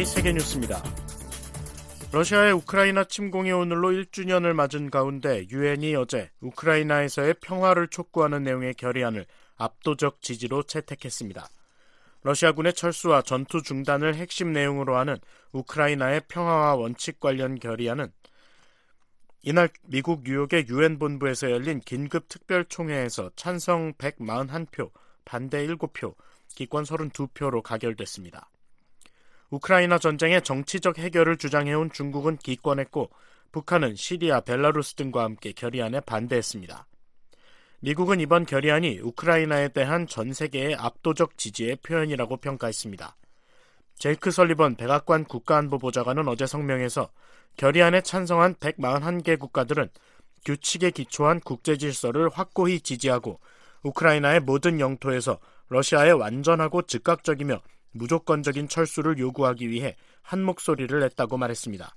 VOA 세계 뉴스입니다. 러시아의 우크라이나 침공이 오늘로 1주년을 맞은 가운데 유엔이 어제 우크라이나에서의 평화를 촉구하는 내용의 결의안을 압도적 지지로 채택했습니다. 러시아군의 철수와 전투 중단을 핵심 내용으로 하는 우크라이나의 평화와 원칙 관련 결의안은 이날 미국 뉴욕의 유엔 본부에서 열린 긴급 특별 총회에서 찬성 141표, 반대 7표, 기권 32표로 가결됐습니다. 우크라이나 전쟁의 정치적 해결을 주장해온 중국은 기권했고 북한은 시리아, 벨라루스 등과 함께 결의안에 반대했습니다. 미국은 이번 결의안이 우크라이나에 대한 전 세계의 압도적 지지의 표현이라고 평가했습니다. 제이크 설리번 백악관 국가안보보좌관은 어제 성명에서 결의안에 찬성한 141개 국가들은 규칙에 기초한 국제 질서를 확고히 지지하고 우크라이나의 모든 영토에서 러시아의 완전하고 즉각적이며 무조건적인 철수를 요구하기 위해 한 목소리를 냈다고 말했습니다.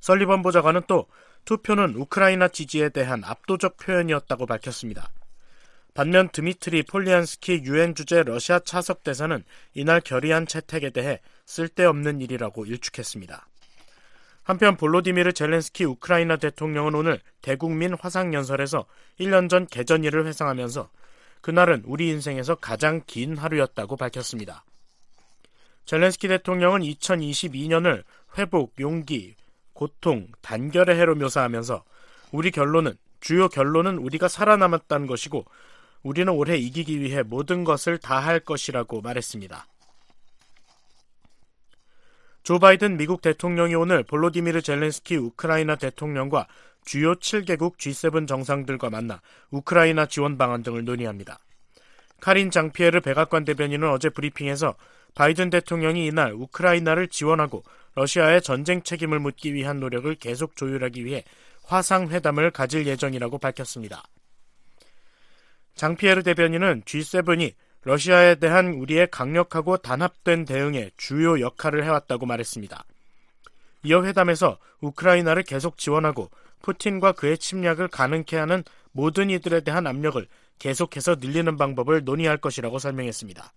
설리번 보좌관은 또 투표는 우크라이나 지지에 대한 압도적 표현이었다고 밝혔습니다. 반면 드미트리 폴리안스키 유엔 주재 러시아 차석 대사는 이날 결의안 채택에 대해 쓸데없는 일이라고 일축했습니다. 한편 볼로디미르 젤렌스키 우크라이나 대통령은 오늘 대국민 화상 연설에서 1년 전 개전일을 회상하면서 그날은 우리 인생에서 가장 긴 하루였다고 밝혔습니다. 젤렌스키 대통령은 2022년을 회복, 용기, 고통, 단결의 해로 묘사하면서 우리 결론은 주요 결론은 우리가 살아남았다는 것이고 우리는 올해 이기기 위해 모든 것을 다 할 것이라고 말했습니다. 조 바이든 미국 대통령이 오늘 볼로디미르 젤렌스키 우크라이나 대통령과 주요 7개국 G7 정상들과 만나 우크라이나 지원 방안 등을 논의합니다. 카린 장피에르 백악관 대변인은 어제 브리핑에서 바이든 대통령이 이날 우크라이나를 지원하고 러시아의 전쟁 책임을 묻기 위한 노력을 계속 조율하기 위해 화상회담을 가질 예정이라고 밝혔습니다. 장피에르 대변인은 G7이 러시아에 대한 우리의 강력하고 단합된 대응에 주요 역할을 해왔다고 말했습니다. 이어 회담에서 우크라이나를 계속 지원하고 푸틴과 그의 침략을 가능케 하는 모든 이들에 대한 압력을 계속해서 늘리는 방법을 논의할 것이라고 설명했습니다.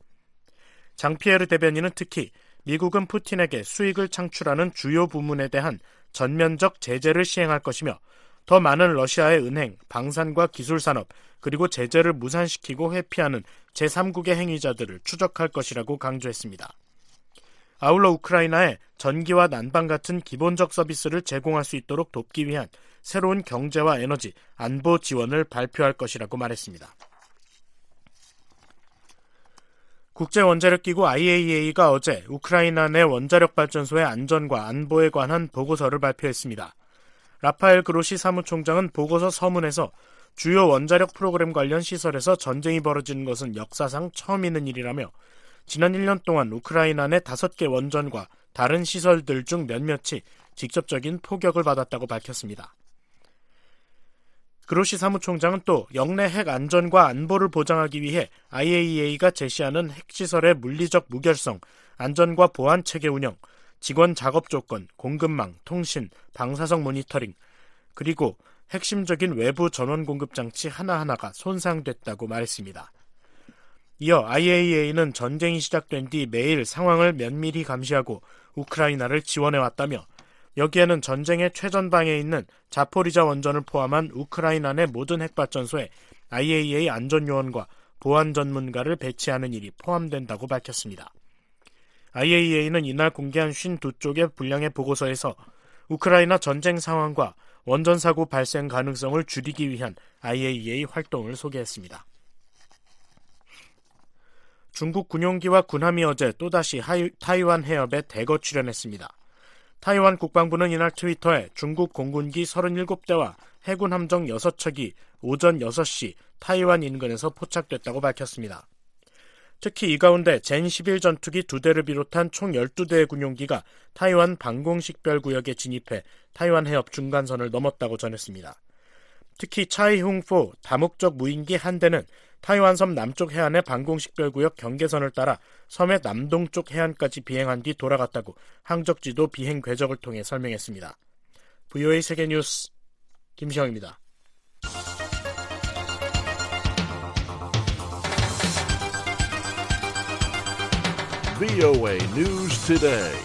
장피에르 대변인은 특히 미국은 푸틴에게 수익을 창출하는 주요 부문에 대한 전면적 제재를 시행할 것이며 더 많은 러시아의 은행, 방산과 기술산업, 그리고 제재를 무산시키고 회피하는 제3국의 행위자들을 추적할 것이라고 강조했습니다. 아울러 우크라이나에 전기와 난방 같은 기본적 서비스를 제공할 수 있도록 돕기 위한 새로운 경제와 에너지, 안보 지원을 발표할 것이라고 말했습니다. 국제원자력기구 IAEA가 어제 우크라이나 내 원자력 발전소의 안전과 안보에 관한 보고서를 발표했습니다. 라파엘 그로시 사무총장은 보고서 서문에서 주요 원자력 프로그램 관련 시설에서 전쟁이 벌어지는 것은 역사상 처음 있는 일이라며 지난 1년 동안 우크라이나 내 5개 원전과 다른 시설들 중 몇몇이 직접적인 포격을 받았다고 밝혔습니다. 그로시 사무총장은 또 영내 핵 안전과 안보를 보장하기 위해 IAEA가 제시하는 핵시설의 물리적 무결성, 안전과 보안 체계 운영, 직원 작업 조건, 공급망, 통신, 방사성 모니터링, 그리고 핵심적인 외부 전원 공급 장치 하나하나가 손상됐다고 말했습니다. 이어 IAEA는 전쟁이 시작된 뒤 매일 상황을 면밀히 감시하고 우크라이나를 지원해왔다며 여기에는 전쟁의 최전방에 있는 자포리자 원전을 포함한 우크라이나 내 모든 핵발전소에 IAEA 안전요원과 보안 전문가를 배치하는 일이 포함된다고 밝혔습니다. IAEA는 이날 공개한 52쪽의 분량의 보고서에서 우크라이나 전쟁 상황과 원전 사고 발생 가능성을 줄이기 위한 IAEA 활동을 소개했습니다. 중국 군용기와 군함이 어제 또다시 타이완 해협에 대거 출현했습니다. 타이완 국방부는 이날 트위터에 중국 공군기 37대와 해군 함정 6척이 오전 6시 타이완 인근에서 포착됐다고 밝혔습니다. 특히 이 가운데 젠11 전투기 2대를 비롯한 총 12대의 군용기가 타이완 방공식별 구역에 진입해 타이완 해협 중간선을 넘었다고 전했습니다. 특히 차이흥포 다목적 무인기 한 대는 타이완 섬 남쪽 해안의 방공식별구역 경계선을 따라 섬의 남동쪽 해안까지 비행한 뒤 돌아갔다고 항적지도 비행 궤적을 통해 설명했습니다. VOA 세계뉴스 김시영입니다. VOA News Today.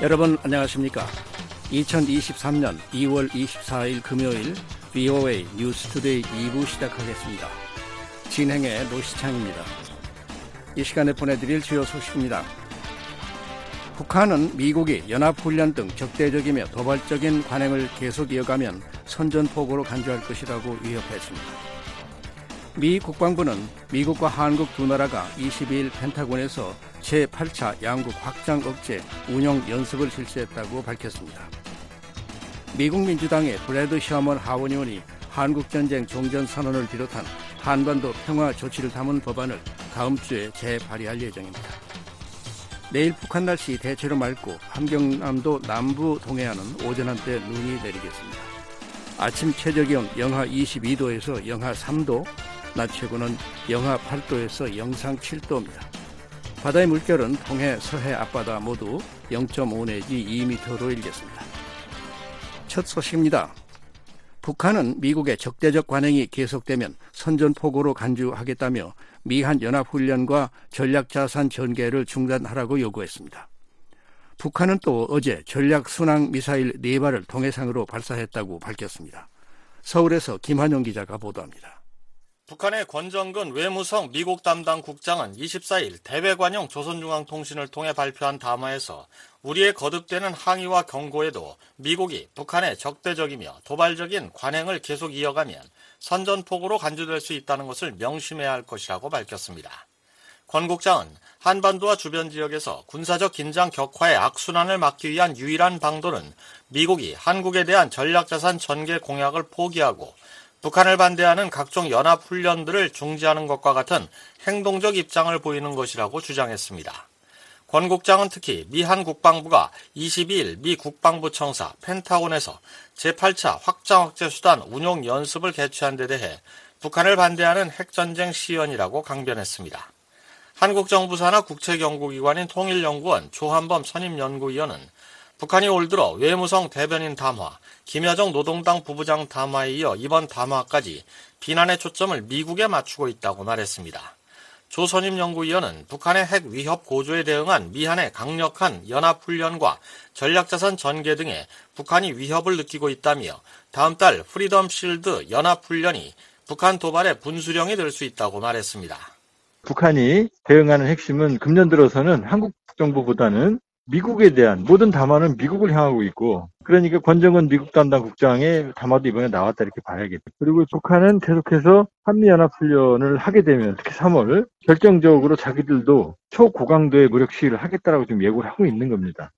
여러분 안녕하십니까? 2023년 2월 24일 금요일 VOA 뉴스 투데이 2부 시작하겠습니다. 진행의 노시창입니다. 이 시간에 보내드릴 주요 소식입니다. 북한은 미국이 연합훈련 등 적대적이며 도발적인 관행을 계속 이어가면 선전포고로 간주할 것이라고 위협했습니다. 미 국방부는 미국과 한국 두 나라가 22일 펜타곤에서 제8차 양국 확장 억제 운영 연습을 실시했다고 밝혔습니다. 미국 민주당의 브래드 셔먼 하원 의원이 한국전쟁 종전선언을 비롯한 한반도 평화 조치를 담은 법안을 다음 주에 재발의할 예정입니다. 내일 북한 날씨 대체로 맑고 함경남도 남부 동해안은 오전 한때 눈이 내리겠습니다. 아침 최저 기온 영하 22도에서 영하 3도, 낮 최고는 영하 8도에서 영상 7도입니다. 바다의 물결은 동해, 서해 앞바다 모두 0.5 내지 2m로 일겠습니다. 첫 소식입니다. 북한은 미국의 적대적 관행이 계속되면 선전포고로 간주하겠다며 미한 연합훈련과 전략자산 전개를 중단하라고 요구했습니다. 북한은 또 어제 전략순항 미사일 4발을 동해상으로 발사했다고 밝혔습니다. 서울에서 김한영 기자가 보도합니다. 북한의 권정근 외무성 미국 담당 국장은 24일 대외관용 조선중앙통신을 통해 발표한 담화에서 우리의 거듭되는 항의와 경고에도 미국이 북한의 적대적이며 도발적인 관행을 계속 이어가면 선전폭으로 간주될 수 있다는 것을 명심해야 할 것이라고 밝혔습니다. 권 국장은 한반도와 주변 지역에서 군사적 긴장 격화의 악순환을 막기 위한 유일한 방도는 미국이 한국에 대한 전략자산 전개 공약을 포기하고 북한을 반대하는 각종 연합훈련들을 중지하는 것과 같은 행동적 입장을 보이는 것이라고 주장했습니다. 권 국장은 특히 미한 국방부가 22일 미 국방부 청사 펜타곤에서 제8차 확장 억제 수단 운용 연습을 개최한 데 대해 북한을 반대하는 핵전쟁 시연이라고 강변했습니다. 한국 정부 산하 국책연구기관인 통일연구원 조한범 선임연구위원은 북한이 올 들어 외무성 대변인 담화, 김여정 노동당 부부장 담화에 이어 이번 담화까지 비난의 초점을 미국에 맞추고 있다고 말했습니다. 조선임 연구위원은 북한의 핵 위협 고조에 대응한 미한의 강력한 연합훈련과 전략자산 전개 등에 북한이 위협을 느끼고 있다며 다음 달 프리덤 실드 연합훈련이 북한 도발의 분수령이 될 수 있다고 말했습니다. 북한이 대응하는 핵심은 금년 들어서는 한국 정부보다는 미국에 대한 모든 담화는 미국을 향하고 있고 그러니까 권정근 미국 담당 국장의 담화도 이번에 나왔다 이렇게 봐야겠죠. 그리고 북한은 계속해서 한미연합훈련을 하게 되면 특히 3월 결정적으로 자기들도 초고강도의 무력 시위를 하겠다라고 지금 예고를 하고 있는 겁니다.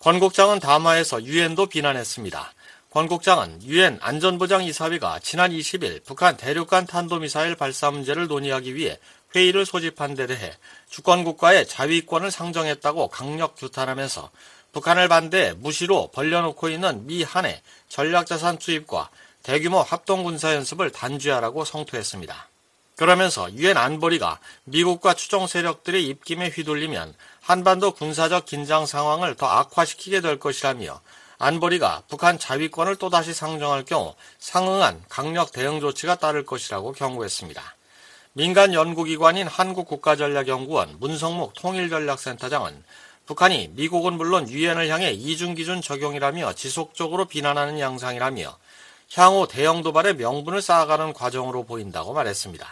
권 국장은 담화에서 유엔도 비난했습니다. 권 국장은 유엔 안전보장 이사회가 지난 20일 북한 대륙간 탄도미사일 발사 문제를 논의하기 위해 회의를 소집한 데 대해 주권국가의 자위권을 상정했다고 강력 규탄하면서 북한을 반대 무시로 벌려놓고 있는 미 한의 전략자산 투입과 대규모 합동군사연습을 단죄하라고 성토했습니다. 그러면서 유엔 안보리가 미국과 추종 세력들의 입김에 휘둘리면 한반도 군사적 긴장 상황을 더 악화시키게 될 것이라며 안보리가 북한 자위권을 또다시 상정할 경우 상응한 강력 대응 조치가 따를 것이라고 경고했습니다. 민간 연구기관인 한국국가전략연구원 문성목 통일전략센터장은 북한이 미국은 물론 유엔을 향해 이중기준 적용이라며 지속적으로 비난하는 양상이라며 향후 대형 도발의 명분을 쌓아가는 과정으로 보인다고 말했습니다.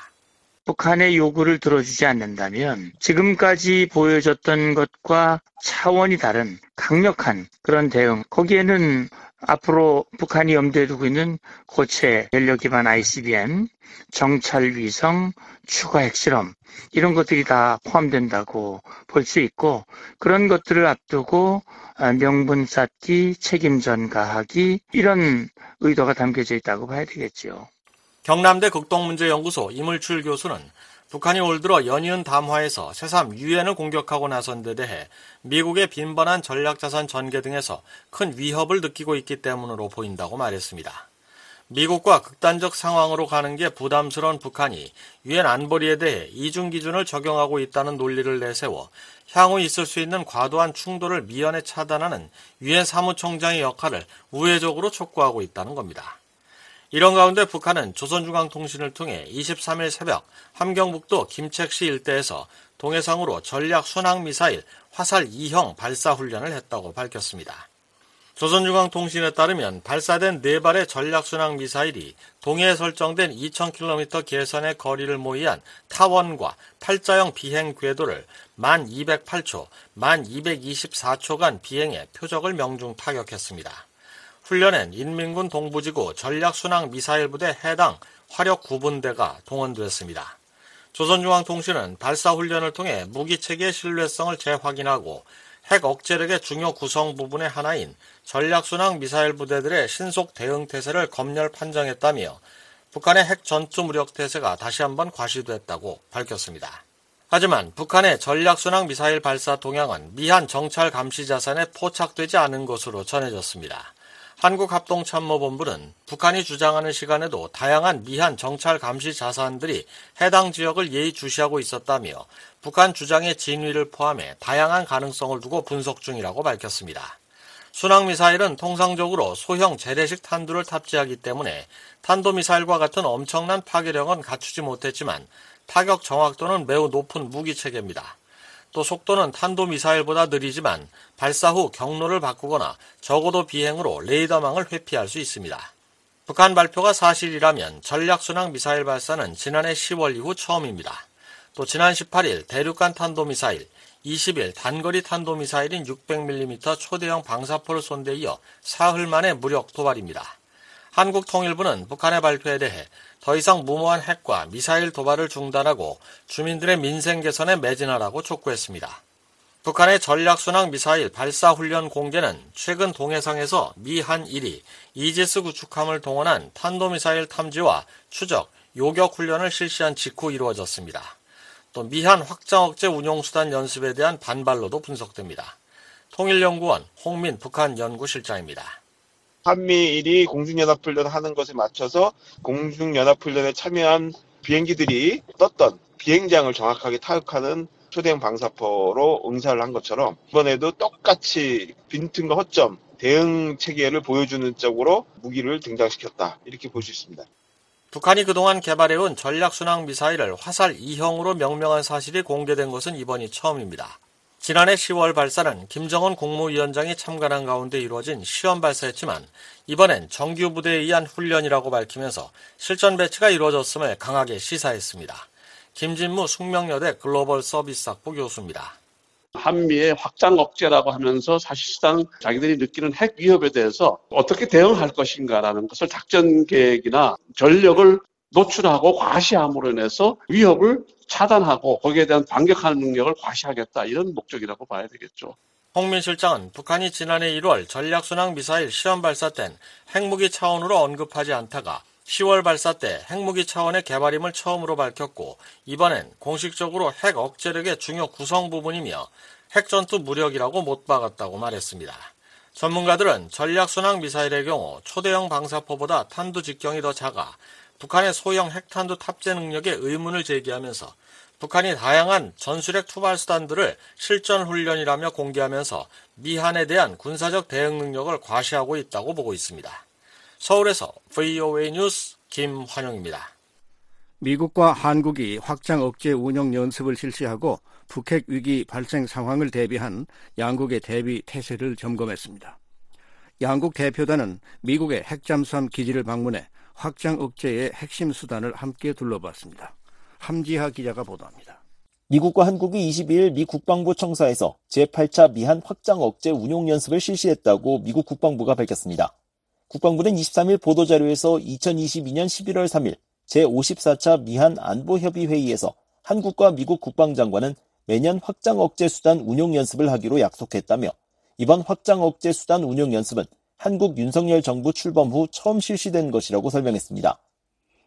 북한의 요구를 들어주지 않는다면 지금까지 보여줬던 것과 차원이 다른 강력한 그런 대응, 거기에는 앞으로 북한이 염두에 두고 있는 고체 연료 기반 ICBM, 정찰 위성, 추가 핵실험 이런 것들이 다 포함된다고 볼 수 있고 그런 것들을 앞두고 아, 명분 쌓기, 책임 전가하기 이런 의도가 담겨져 있다고 봐야 되겠지요. 경남대 극동문제연구소 이물출 교수는 북한이 올 들어 연이은 담화에서 새삼 유엔을 공격하고 나선 데 대해 미국의 빈번한 전략자산 전개 등에서 큰 위협을 느끼고 있기 때문으로 보인다고 말했습니다. 미국과 극단적 상황으로 가는 게 부담스러운 북한이 유엔 안보리에 대해 이중 기준을 적용하고 있다는 논리를 내세워 향후 있을 수 있는 과도한 충돌을 미연에 차단하는 유엔 사무총장의 역할을 우회적으로 촉구하고 있다는 겁니다. 이런 가운데 북한은 조선중앙통신을 통해 23일 새벽 함경북도 김책시 일대에서 동해상으로 전략 순항 미사일 화살 2형 발사 훈련을 했다고 밝혔습니다. 조선중앙통신에 따르면 발사된 4발의 전략순항 미사일이 동해에 설정된 2000km 계선의 거리를 모의한 타원과 팔자형 비행 궤도를 1208초, 1224초간 비행해 표적을 명중 타격했습니다. 훈련엔 인민군 동부지구 전략순항 미사일 부대 해당 화력 9분대가 동원됐습니다. 조선중앙통신은 발사 훈련을 통해 무기 체계의 신뢰성을 재확인하고 핵 억제력의 중요 구성 부분의 하나인 전략순항 미사일 부대들의 신속 대응 태세를 검열 판정했다며 북한의 핵 전투 무력 태세가 다시 한번 과시됐다고 밝혔습니다. 하지만 북한의 전략순항 미사일 발사 동향은 미한 정찰 감시 자산에 포착되지 않은 것으로 전해졌습니다. 한국합동참모본부는 북한이 주장하는 시간에도 다양한 미한 정찰 감시 자산들이 해당 지역을 예의주시하고 있었다며 북한 주장의 진위를 포함해 다양한 가능성을 두고 분석 중이라고 밝혔습니다. 순항미사일은 통상적으로 소형 재래식 탄두를 탑재하기 때문에 탄도미사일과 같은 엄청난 파괴력은 갖추지 못했지만 타격 정확도는 매우 높은 무기체계입니다. 또 속도는 탄도미사일보다 느리지만 발사 후 경로를 바꾸거나 적어도 비행으로 레이더망을 회피할 수 있습니다. 북한 발표가 사실이라면 전략순항 미사일 발사는 지난해 10월 이후 처음입니다. 또 지난 18일 대륙간 탄도미사일, 20일 단거리 탄도미사일인 600mm 초대형 방사포를 쏜 데 이어 사흘 만에 무력 도발입니다. 한국통일부는 북한의 발표에 대해 더 이상 무모한 핵과 미사일 도발을 중단하고 주민들의 민생 개선에 매진하라고 촉구했습니다. 북한의 전략순항 미사일 발사 훈련 공개는 최근 동해상에서 미한 1이 이지스 구축함을 동원한 탄도미사일 탐지와 추적, 요격 훈련을 실시한 직후 이루어졌습니다. 또 미한 확장 억제 운용 수단 연습에 대한 반발로도 분석됩니다. 통일연구원 홍민 북한 연구실장입니다. 한미일이 공중연합훈련 하는 것에 맞춰서 공중연합훈련에 참여한 비행기들이 떴던 비행장을 정확하게 타격하는 초대형 방사포로 응사를 한 것처럼 이번에도 똑같이 빈틈과 허점 대응 체계를 보여주는 쪽으로 무기를 등장시켰다 이렇게 볼 수 있습니다. 북한이 그동안 개발해온 전략순항 미사일을 화살 2형으로 명명한 사실이 공개된 것은 이번이 처음입니다. 지난해 10월 발사는 김정은 국무위원장이 참관한 가운데 이루어진 시험 발사였지만 이번엔 정규 부대에 의한 훈련이라고 밝히면서 실전 배치가 이루어졌음을 강하게 시사했습니다. 김진무 숙명여대 글로벌 서비스학부 교수입니다. 한미의 확장 억제라고 하면서 사실상 자기들이 느끼는 핵 위협에 대해서 어떻게 대응할 것인가라는 것을 작전 계획이나 전력을 노출하고 과시함으로 인해서 위협을 차단하고 거기에 대한 반격하는 능력을 과시하겠다 이런 목적이라고 봐야 되겠죠. 홍민 실장은 북한이 지난해 1월 전략순항 미사일 시험 발사 땐 핵무기 차원으로 언급하지 않다가 10월 발사 때 핵무기 차원의 개발임을 처음으로 밝혔고 이번엔 공식적으로 핵 억제력의 중요 구성 부분이며 핵전투 무력이라고 못 박았다고 말했습니다. 전문가들은 전략순항 미사일의 경우 초대형 방사포보다 탄두 직경이 더 작아 북한의 소형 핵탄두 탑재 능력에 의문을 제기하면서 북한이 다양한 전술핵 투발 수단들을 실전 훈련이라며 공개하면서 미한에 대한 군사적 대응 능력을 과시하고 있다고 보고 있습니다. 서울에서 VOA 뉴스 김환영입니다. 미국과 한국이 확장 억제 운영 연습을 실시하고 북핵 위기 발생 상황을 대비한 양국의 대비 태세를 점검했습니다. 양국 대표단은 미국의 핵잠수함 기지를 방문해 확장 억제의 핵심 수단을 함께 둘러봤습니다. 함지하 기자가 보도합니다. 미국과 한국이 22일 미 국방부 청사에서 제8차 미한 확장 억제 운용 연습을 실시했다고 미국 국방부가 밝혔습니다. 국방부는 23일 보도자료에서 2022년 11월 3일 제54차 미한 안보협의 회의에서 한국과 미국 국방장관은 매년 확장 억제 수단 운용 연습을 하기로 약속했다며 이번 확장 억제 수단 운용 연습은 한국 윤석열 정부 출범 후 처음 실시된 것이라고 설명했습니다.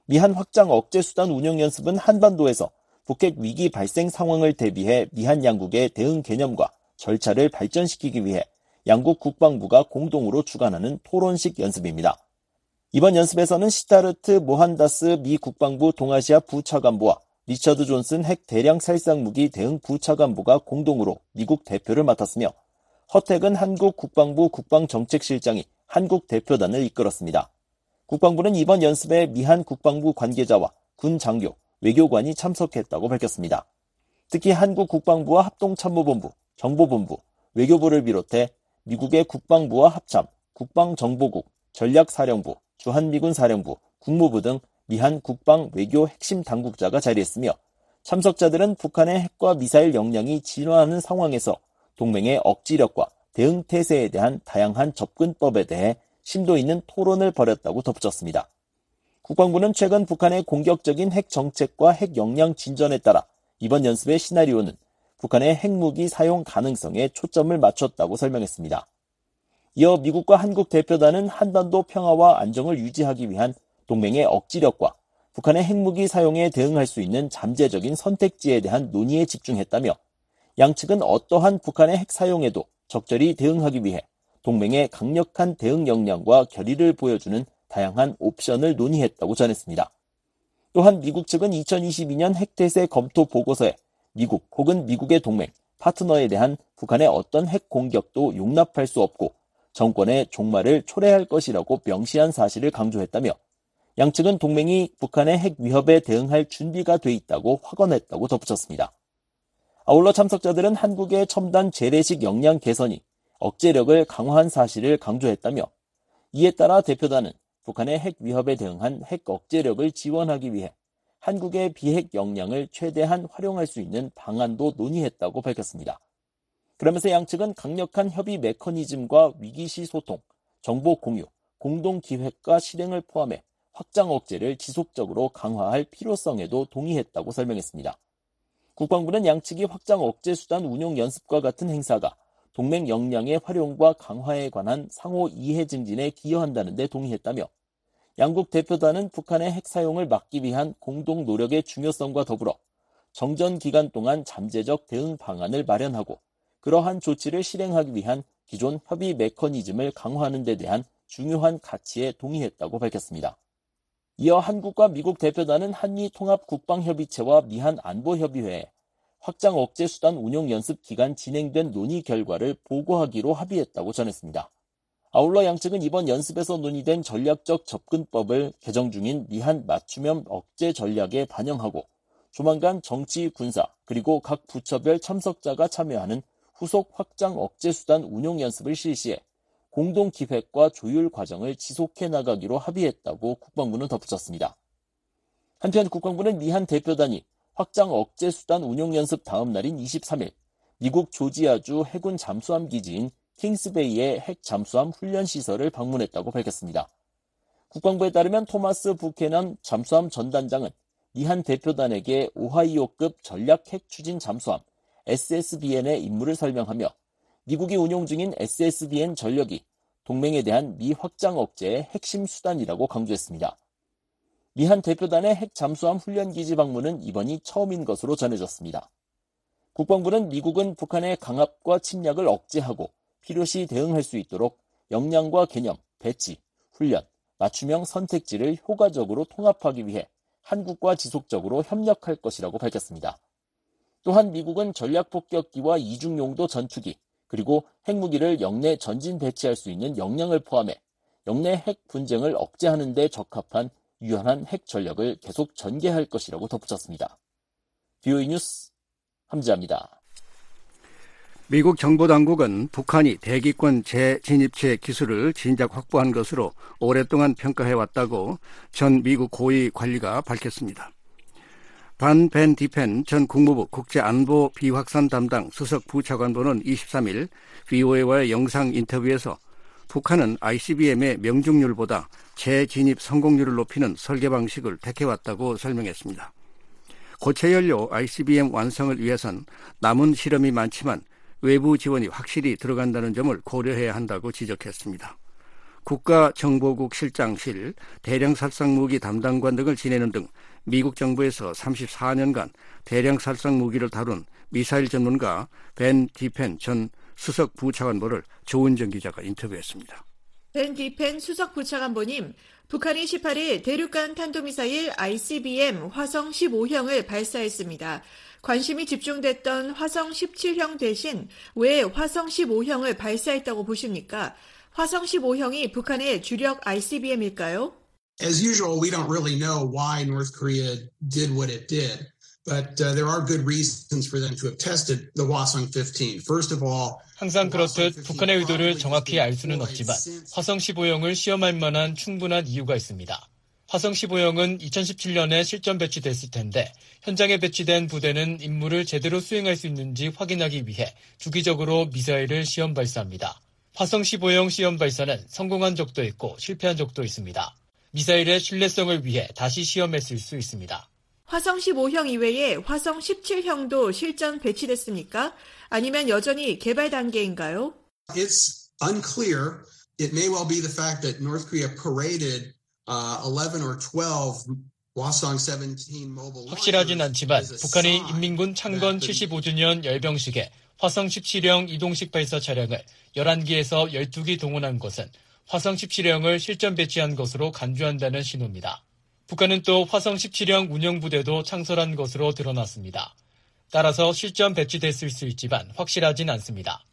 미한 확장 억제 수단 운영 연습은 한반도에서 북핵 위기 발생 상황을 대비해 미한 양국의 대응 개념과 절차를 발전시키기 위해 양국 국방부가 공동으로 주관하는 토론식 연습입니다. 이번 연습에서는 시타르트 모한다스 미 국방부 동아시아 부차관보와 리처드 존슨 핵 대량 살상 무기 대응 부차관보가 공동으로 미국 대표를 맡았으며 허택은 한국 국방부 국방정책실장이 한국 대표단을 이끌었습니다. 국방부는 이번 연습에 미한 국방부 관계자와 군 장교, 외교관이 참석했다고 밝혔습니다. 특히 한국 국방부와 합동참모본부, 정보본부, 외교부를 비롯해 미국의 국방부와 합참, 국방정보국, 전략사령부, 주한미군 사령부, 국무부 등 미한 국방 외교 핵심 당국자가 자리했으며 참석자들은 북한의 핵과 미사일 역량이 진화하는 상황에서 동맹의 억지력과 대응 태세에 대한 다양한 접근법에 대해 심도 있는 토론을 벌였다고 덧붙였습니다. 국방부는 최근 북한의 공격적인 핵 정책과 핵 역량 진전에 따라 이번 연습의 시나리오는 북한의 핵무기 사용 가능성에 초점을 맞췄다고 설명했습니다. 이어 미국과 한국 대표단은 한반도 평화와 안정을 유지하기 위한 동맹의 억지력과 북한의 핵무기 사용에 대응할 수 있는 잠재적인 선택지에 대한 논의에 집중했다며 양측은 어떠한 북한의 핵 사용에도 적절히 대응하기 위해 동맹의 강력한 대응 역량과 결의를 보여주는 다양한 옵션을 논의했다고 전했습니다. 또한 미국 측은 2022년 핵태세 검토 보고서에 미국 혹은 미국의 동맹, 파트너에 대한 북한의 어떤 핵 공격도 용납할 수 없고 정권의 종말을 초래할 것이라고 명시한 사실을 강조했다며 양측은 동맹이 북한의 핵 위협에 대응할 준비가 돼 있다고 확언했다고 덧붙였습니다. 아울러 참석자들은 한국의 첨단 재래식 역량 개선이 억제력을 강화한 사실을 강조했다며 이에 따라 대표단은 북한의 핵 위협에 대응한 핵 억제력을 지원하기 위해 한국의 비핵 역량을 최대한 활용할 수 있는 방안도 논의했다고 밝혔습니다. 그러면서 양측은 강력한 협의 메커니즘과 위기시 소통, 정보 공유, 공동 기획과 실행을 포함해 확장 억제를 지속적으로 강화할 필요성에도 동의했다고 설명했습니다. 국방부는 양측이 확장 억제 수단 운용 연습과 같은 행사가 동맹 역량의 활용과 강화에 관한 상호 이해 증진에 기여한다는 데 동의했다며 양국 대표단은 북한의 핵 사용을 막기 위한 공동 노력의 중요성과 더불어 정전 기간 동안 잠재적 대응 방안을 마련하고 그러한 조치를 실행하기 위한 기존 협의 메커니즘을 강화하는 데 대한 중요한 가치에 동의했다고 밝혔습니다. 이어 한국과 미국 대표단은 한미 통합 국방협의체와 미한 안보협의회에 확장 억제 수단 운용 연습 기간 진행된 논의 결과를 보고하기로 합의했다고 전했습니다. 아울러 양측은 이번 연습에서 논의된 전략적 접근법을 개정 중인 미한 맞춤형 억제 전략에 반영하고 조만간 정치, 군사, 그리고 각 부처별 참석자가 참여하는 후속 확장 억제 수단 운용 연습을 실시해 공동 기획과 조율 과정을 지속해 나가기로 합의했다고 국방부는 덧붙였습니다. 한편 국방부는 미한 대표단이 확장 억제 수단 운용 연습 다음 날인 23일 미국 조지아주 해군 잠수함 기지인 킹스베이의 핵 잠수함 훈련 시설을 방문했다고 밝혔습니다. 국방부에 따르면 토마스 부케넌 잠수함 전단장은 미한 대표단에게 오하이오급 전략 핵 추진 잠수함 SSBN의 임무를 설명하며 미국이 운용 중인 SSBN 전력이 동맹에 대한 미 확장 억제의 핵심 수단이라고 강조했습니다. 미한 대표단의 핵 잠수함 훈련 기지 방문은 이번이 처음인 것으로 전해졌습니다. 국방부는 미국은 북한의 강압과 침략을 억제하고 필요시 대응할 수 있도록 역량과 개념, 배치, 훈련, 맞춤형 선택지를 효과적으로 통합하기 위해 한국과 지속적으로 협력할 것이라고 밝혔습니다. 또한 미국은 전략 폭격기와 이중용도 전투기, 그리고 핵무기를 영내 전진 배치할 수 있는 역량을 포함해 영내 핵 분쟁을 억제하는 데 적합한 유연한 핵 전력을 계속 전개할 것이라고 덧붙였습니다. 뷰이 뉴스 함지합니다. 미국 정보당국은 북한이 대기권 재진입체 기술을 진작 확보한 것으로 오랫동안 평가해왔다고 전 미국 고위 관리가 밝혔습니다. 반 벤 디펜 전 국무부 국제안보 비확산 담당 수석 부차관보는 23일 VOA와의 영상 인터뷰에서 북한은 ICBM의 명중률보다 재진입 성공률을 높이는 설계 방식을 택해왔다고 설명했습니다. 고체 연료 ICBM 완성을 위해선 남은 실험이 많지만 외부 지원이 확실히 들어간다는 점을 고려해야 한다고 지적했습니다. 국가정보국 실장실, 대량 살상 무기 담당관 등을 지내는 등 미국 정부에서 34년간 대량 살상 무기를 다룬 미사일 전문가 벤 디펜 전 수석 부차관보를 조은정 기자가 인터뷰했습니다. 벤 디펜 수석 부차관보님, 북한이 18일 대륙간 탄도미사일 ICBM 화성 15형을 발사했습니다. 관심이 집중됐던 화성 17형 대신 왜 화성 15형을 발사했다고 보십니까? 화성 15형이 북한의 주력 ICBM일까요? As usual, we don't really know why North Korea did what it did, but uh, there are good reasons for them to have tested the Hwasong 15. First of all, 항상 그렇듯 북한의 의도를 정확히 알 수는 없지만 화성 15형을 시험할 만한 충분한 이유가 있습니다. 화성 15형은 2017년에 실전 배치됐을 텐데 현장에 배치된 부대는 임무를 제대로 수행할 수 있는지 확인하기 위해 주기적으로 미사일을 시험 발사합니다. 화성 15형 시험 발사는 성공한 적도 있고 실패한 적도 있습니다. 미사일의 신뢰성을 위해 다시 시험했을 수 있습니다. 화성 15형 이외에 화성 17형도 실전 배치됐습니까? 아니면 여전히 개발 단계인가요? It's unclear. It may well be the fact that North Korea paraded uh, 11 or 12 확실하진 않지만 북한이 인민군 창건 75주년 열병식에 화성 17형 이동식 발사 차량을 11기에서 12기 동원한 것은 화성 17형을 실전 배치한 것으로 간주한다는 신호입니다. 북한은 또 화성 17형 운영부대도 창설한 것으로 드러났습니다. 따라서 실전 배치됐을 수 있지만 확실하진 않습니다.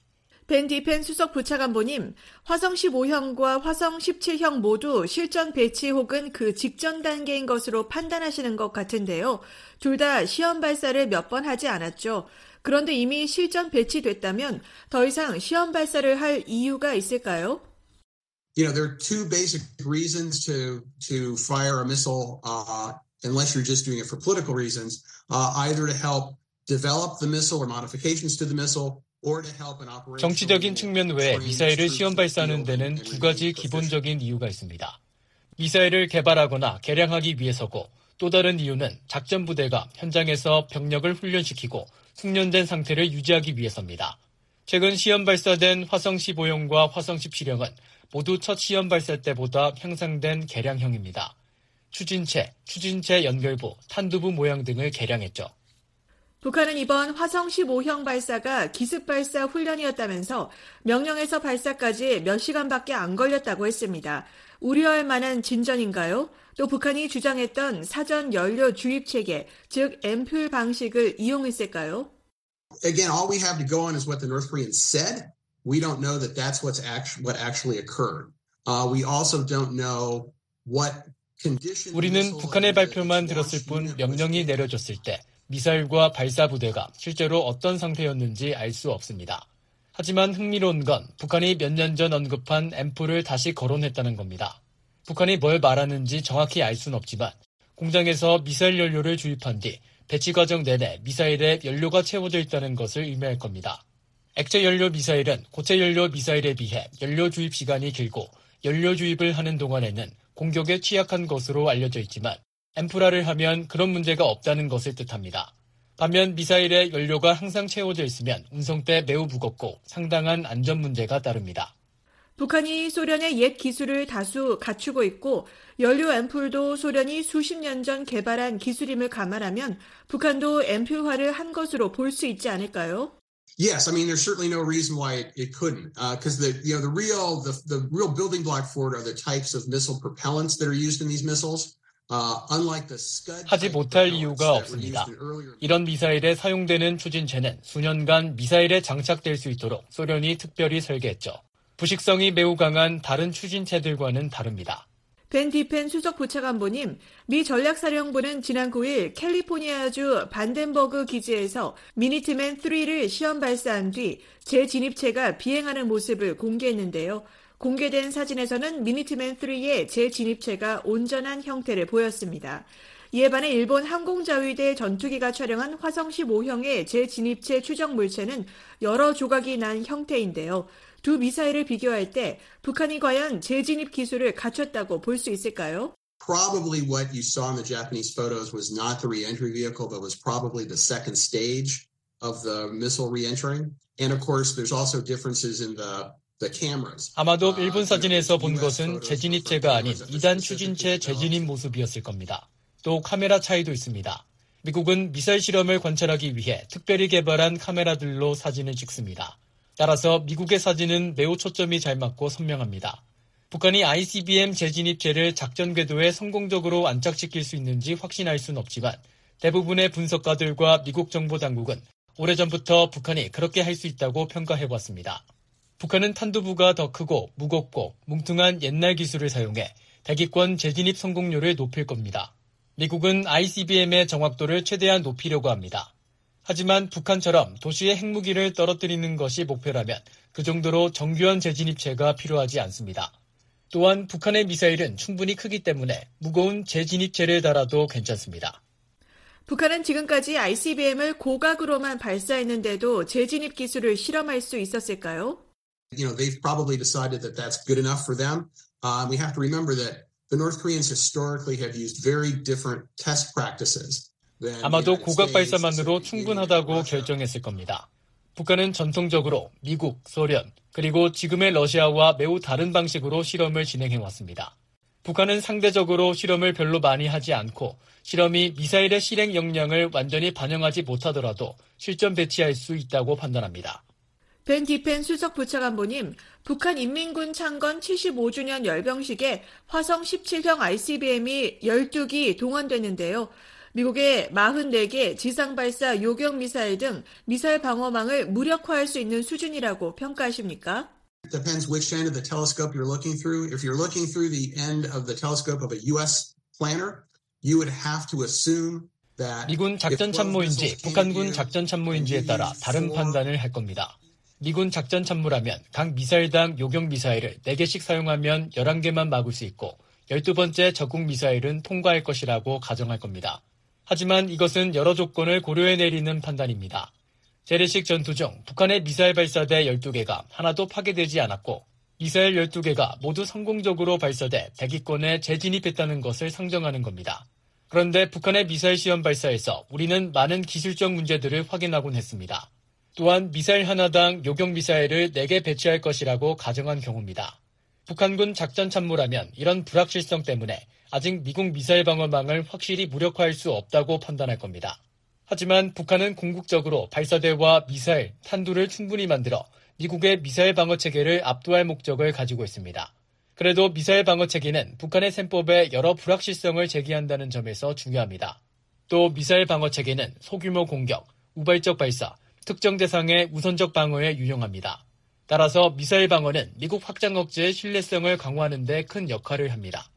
벤 디펜 수석 부차관보님, 화성 15형과 화성 17형 모두 실전 배치 혹은 그 직전 단계인 것으로 판단하시는 것 같은데요. 둘 다 시험 발사를 몇 번 하지 않았죠. 그런데 이미 실전 배치됐다면 더 이상 시험 발사를 할 이유가 있을까요? You know, there are two basic reasons to to fire a missile, uh, unless you're just doing it for political reasons, uh, either to help develop the missile or modifications to the missile, 정치적인 측면 외에 미사일을 시험 발사하는 데는 두 가지 기본적인 이유가 있습니다. 미사일을 개발하거나 개량하기 위해서고 또 다른 이유는 작전 부대가 현장에서 병력을 훈련시키고 숙련된 상태를 유지하기 위해서입니다. 최근 시험 발사된 화성 15형과 화성 17형은 모두 첫 시험 발사 때보다 향상된 개량형입니다. 추진체, 추진체 연결부, 탄두부 모양 등을 개량했죠. 북한은 이번 화성 15형 발사가 기습 발사 훈련이었다면서 명령에서 발사까지 몇 시간밖에 안 걸렸다고 했습니다. 우려할 만한 진전인가요? 또 북한이 주장했던 사전 연료 주입 체계, 즉 앰플 방식을 이용했을까요? Again, all we have to go on is what the North Koreans said. We don't know that that's what's actually what actually occurred. Uh, we also don't know what 우리는 북한의 발표만 들었을 뿐 명령이 내려졌을 때 미사일과 발사 부대가 실제로 어떤 상태였는지 알 수 없습니다. 하지만 흥미로운 건 북한이 몇 년 전 언급한 앰플을 다시 거론했다는 겁니다. 북한이 뭘 말하는지 정확히 알 수는 없지만 공장에서 미사일 연료를 주입한 뒤 배치 과정 내내 미사일에 연료가 채워져 있다는 것을 의미할 겁니다. 액체 연료 미사일은 고체 연료 미사일에 비해 연료 주입 시간이 길고 연료 주입을 하는 동안에는 공격에 취약한 것으로 알려져 있지만 앰프라를 하면 그런 문제가 없다는 것을 뜻합니다. 반면 미사일의 연료가 항상 채워져 있으면 운송 때 매우 무겁고 상당한 안전 문제가 따릅니다. 북한이 소련의 옛 기술을 다수 갖추고 있고 연료 앰플도 소련이 수십 년 전 개발한 기술임을 감안하면 북한도 앰플화를 한 것으로 볼 수 있지 않을까요? Yes, I mean there's certainly no reason why it, it couldn't, because uh, the you know the real the, the real building block for it are the types of missile propellants that are used in these missiles. 하지 못할 이유가 없습니다. 이런 미사일에 사용되는 추진체는 수년간 미사일에 장착될 수 있도록 소련이 특별히 설계했죠. 부식성이 매우 강한 다른 추진체들과는 다릅니다. 벤 디펜 수석 부차관보님, 미 전략사령부는 지난 9일 캘리포니아주 반덴버그 기지에서 미니트맨 3를 시험 발사한 뒤 재진입체가 비행하는 모습을 공개했는데요. 공개된 사진에서는 미니트맨 3의 재진입체가 온전한 형태를 보였습니다. 이에 반해 일본 항공자위대 전투기가 촬영한 화성 15형의 재진입체 추적 물체는 여러 조각이 난 형태인데요. 두 미사일을 비교할 때 북한이 과연 재진입 기술을 갖췄다고 볼 수 있을까요? Probably what you saw in the Japanese photos was not the reentry vehicle, but was probably the second stage of the missile reentering. And of course, there's also differences in the 아마도 일본 사진에서 본 것은 재진입체가 아닌 2단 추진체 재진입 모습이었을 겁니다. 또 카메라 차이도 있습니다. 미국은 미사일 실험을 관찰하기 위해 특별히 개발한 카메라들로 사진을 찍습니다. 따라서 미국의 사진은 매우 초점이 잘 맞고 선명합니다. 북한이 ICBM 재진입체를 작전 궤도에 성공적으로 안착시킬 수 있는지 확신할 수는 없지만 대부분의 분석가들과 미국 정보 당국은 오래전부터 북한이 그렇게 할 수 있다고 평가해 왔습니다. 북한은 탄두부가 더 크고 무겁고 뭉퉁한 옛날 기술을 사용해 대기권 재진입 성공률을 높일 겁니다. 미국은 ICBM의 정확도를 최대한 높이려고 합니다. 하지만 북한처럼 도시의 핵무기를 떨어뜨리는 것이 목표라면 그 정도로 정교한 재진입체가 필요하지 않습니다. 또한 북한의 미사일은 충분히 크기 때문에 무거운 재진입체를 달아도 괜찮습니다. 북한은 지금까지 ICBM을 고각으로만 발사했는데도 재진입 기술을 실험할 수 있었을까요? You know, they've probably decided that that's good enough for them. Uh, we have to remember that the North Koreans historically have used very different test practices. 아마도 고각 발사만으로 충분하다고 결정했을 겁니다. 북한은 전통적으로 미국, 소련, 그리고 지금의 러시아와 매우 다른 방식으로 실험을 진행해 왔습니다. 북한은 상대적으로 실험을 별로 많이 하지 않고 실험이 미사일의 실행 역량을 완전히 반영하지 못하더라도 실전 배치할 수 있다고 판단합니다. 벤 디펜 수석 부차관보님, 북한 인민군 창건 75주년 열병식에 화성 17형 ICBM이 12기 동원됐는데요. 미국의 44개 지상 발사 요격 미사일 등 미사일 방어망을 무력화할 수 있는 수준이라고 평가하십니까? Depends which end of the telescope you're looking through. If you're looking through the end of the telescope of a U.S. planner, you would have to assume that 미군 작전 참모인지 북한군 작전 참모인지에 따라 다른 판단을 할 겁니다. 미군 작전 참모라면 각 미사일당 요격 미사일을 4개씩 사용하면 11개만 막을 수 있고 12번째 적국 미사일은 통과할 것이라고 가정할 겁니다. 하지만 이것은 여러 조건을 고려해 내리는 판단입니다. 재래식 전투 중 북한의 미사일 발사대 12개가 하나도 파괴되지 않았고 미사일 12개가 모두 성공적으로 발사돼 대기권에 재진입했다는 것을 상정하는 겁니다. 그런데 북한의 미사일 시험 발사에서 우리는 많은 기술적 문제들을 확인하곤 했습니다. 또한 미사일 하나당 요격 미사일을 4개 배치할 것이라고 가정한 경우입니다. 북한군 작전 참모라면 이런 불확실성 때문에 아직 미국 미사일 방어망을 확실히 무력화할 수 없다고 판단할 겁니다. 하지만 북한은 궁극적으로 발사대와 미사일, 탄두를 충분히 만들어 미국의 미사일 방어 체계를 압도할 목적을 가지고 있습니다. 그래도 미사일 방어 체계는 북한의 셈법에 여러 불확실성을 제기한다는 점에서 중요합니다. 또 미사일 방어 체계는 소규모 공격, 우발적 발사, 특정 대상의 우선적 방어에 유용합니다. 따라서 미사일 방어는 미국 확장 억제의 신뢰성을 강화하는 데 큰 역할을 합니다.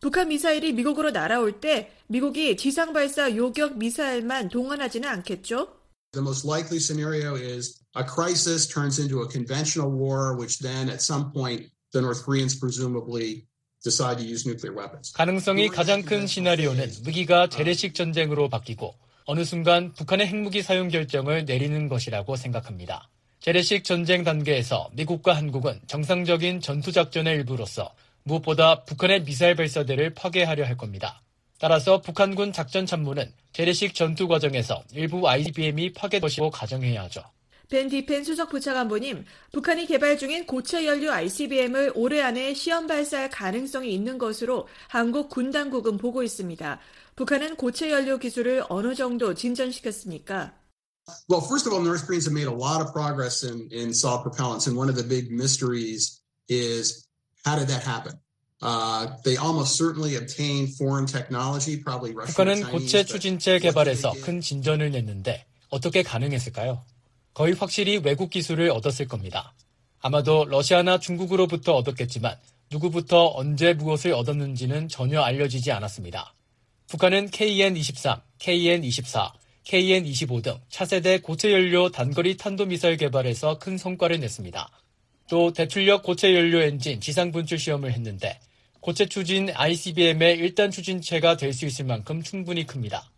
북한 미사일이 미국으로 날아올 때 미국이 지상 발사 요격 미사일만 동원하지는 않겠죠? The most likely scenario is a crisis turns into a conventional war, which then at some point the North Koreans presumably decide to use nuclear weapons. 가능성이 가장 큰 시나리오는 위기가 재래식 전쟁으로 바뀌고 어느 순간 북한의 핵무기 사용 결정을 내리는 것이라고 생각합니다. 재래식 전쟁 단계에서 미국과 한국은 정상적인 전투작전의 일부로서 무엇보다 북한의 미사일 발사대를 파괴하려 할 겁니다. 따라서 북한군 작전 참모는 재래식 전투 과정에서 일부 ICBM이 파괴 것이고 가정해야 하죠. 벤 디펜 수석 부차관보님, 북한이 개발 중인 고체 연료 ICBM을 올해 안에 시험 발사할 가능성이 있는 것으로 한국 군 당국은 보고 있습니다. 북한은 고체 연료 기술을 어느 정도 진전시켰습니까? Well, first of all, North Koreans have made a lot of progress in, in solid propellants, and one of the big mysteries is how did that happen? Uh, they almost certainly obtained foreign technology, probably Russian, 북한은 고체 추진체 개발에서 큰 진전을 냈는데 어떻게 가능했을까요? 거의 확실히 외국 기술을 얻었을 겁니다. 아마도 러시아나 중국으로부터 얻었겠지만 누구부터 언제 무엇을 얻었는지는 전혀 알려지지 않았습니다. 북한은 KN-23, KN-24, KN-25 등 차세대 고체 연료 단거리 탄도미사일 개발에서 큰 성과를 냈습니다. 또 대출력 고체 연료 엔진 지상 분출 시험을 했는데 고체 추진 ICBM의 1단 추진체가 될 수 있을 만큼 충분히 큽니다.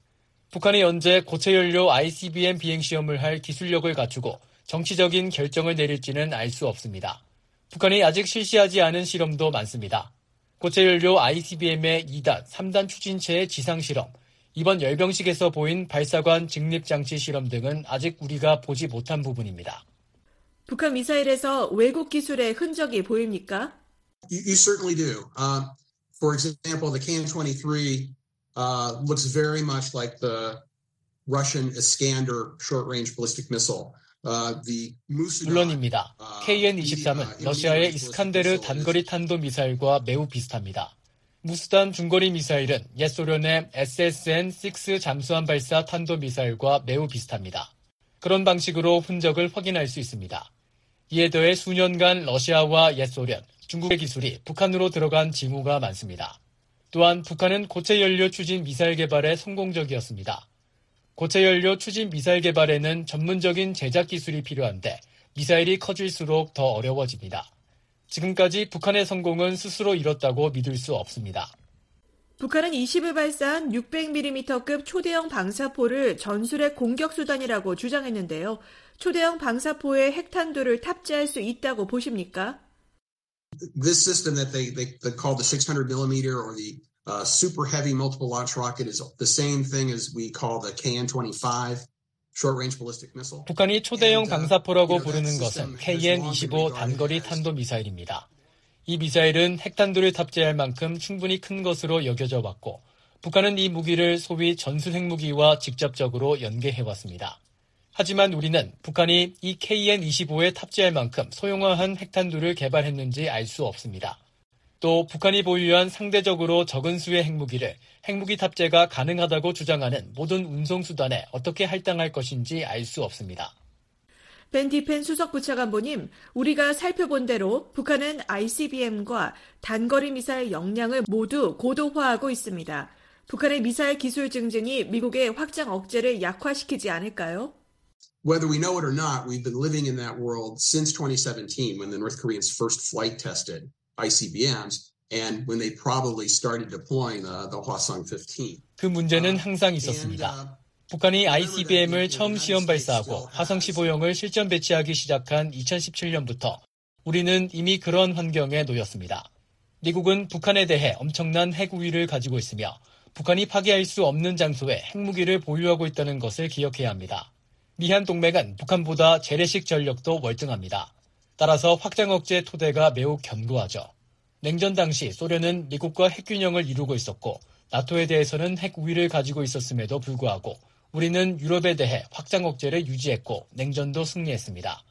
북한이 언제 고체 연료 ICBM 비행 시험을 할 기술력을 갖추고 정치적인 결정을 내릴지는 알 수 없습니다. 북한이 아직 실시하지 않은 실험도 많습니다. 고체 연료 ICBM의 2단, 3단 추진체의 지상 실험, 이번 열병식에서 보인 발사관 직립 장치 실험 등은 아직 우리가 보지 못한 부분입니다. 북한 미사일에서 외국 기술의 흔적이 보입니까? You, you certainly do. Uh, for example, the KN-23 uh, looks very much like the Russian Iskander short-range ballistic missile. Uh, 물론입니다. uh, KN-23은 the, uh, 러시아의 이스칸데르 단거리 탄도 미사일과 매우 비슷합니다. 무스단 중거리 미사일은 옛 소련의 SSN-6 잠수함 발사 탄도 미사일과 매우 비슷합니다. 그런 방식으로 흔적을 확인할 수 있습니다. 이에 더해 수년간 러시아와 옛 소련, 중국의 기술이 북한으로 들어간 징후가 많습니다. 또한 북한은 고체 연료 추진 미사일 개발에 성공적이었습니다. 고체 연료 추진 미사일 개발에는 전문적인 제작 기술이 필요한데 미사일이 커질수록 더 어려워집니다. 지금까지 북한의 성공은 스스로 이뤘다고 믿을 수 없습니다. 북한은 20일 발사한 600mm급 초대형 방사포를 전술의 공격 수단이라고 주장했는데요. 초대형 방사포에 핵탄두를 탑재할 수 있다고 보십니까? This system that they, they, they call the 600 millimeter or the uh, super heavy multiple launch rocket is the same thing as we call the KN-25 북한이 초대형 방사포라고 부르는 것은 KN-25 단거리 탄도 미사일입니다. 이 미사일은 핵탄두를 탑재할 만큼 충분히 큰 것으로 여겨져 왔고 북한은 이 무기를 소위 전술 핵무기와 직접적으로 연계해왔습니다. 하지만 우리는 북한이 이 KN-25에 탑재할 만큼 소형화한 핵탄두를 개발했는지 알 수 없습니다. 또 북한이 보유한 상대적으로 적은 수의 핵무기를 핵무기 탑재가 가능하다고 주장하는 모든 운송수단에 어떻게 할당할 것인지 알 수 없습니다. 벤 디펜 수석 부차관보님, 우리가 살펴본 대로 북한은 ICBM과 단거리 미사일 역량을 모두 고도화하고 있습니다. 북한의 미사일 기술 증진이 미국의 확장 억제를 약화시키지 않을까요? whether we know it or not, we've been living in that world since 2017 when the North Koreans first flight tested ICBMs and when they probably started deploying the, the Hwasong 15. 그 문제는 항상 있었습니다. 북한이 ICBM을 처음 시험 발사하고 화성 15형을 실전 배치하기 시작한 2017년부터 우리는 이미 그런 환경에 놓였습니다. 미국은 북한에 대해 엄청난 핵 우위를 가지고 있으며 북한이 파괴할 수 없는 장소에 핵무기를 보유하고 있다는 것을 기억해야 합니다. 미한 동맹은 북한보다 재래식 전력도 월등합니다. 따라서 확장 억제 토대가 매우 견고하죠. 냉전 당시 소련은 미국과 핵균형을 이루고 있었고 나토에 대해서는 핵 우위를 가지고 있었음에도 불구하고 우리는 유럽에 대해 확장 억제를 유지했고 냉전도 승리했습니다.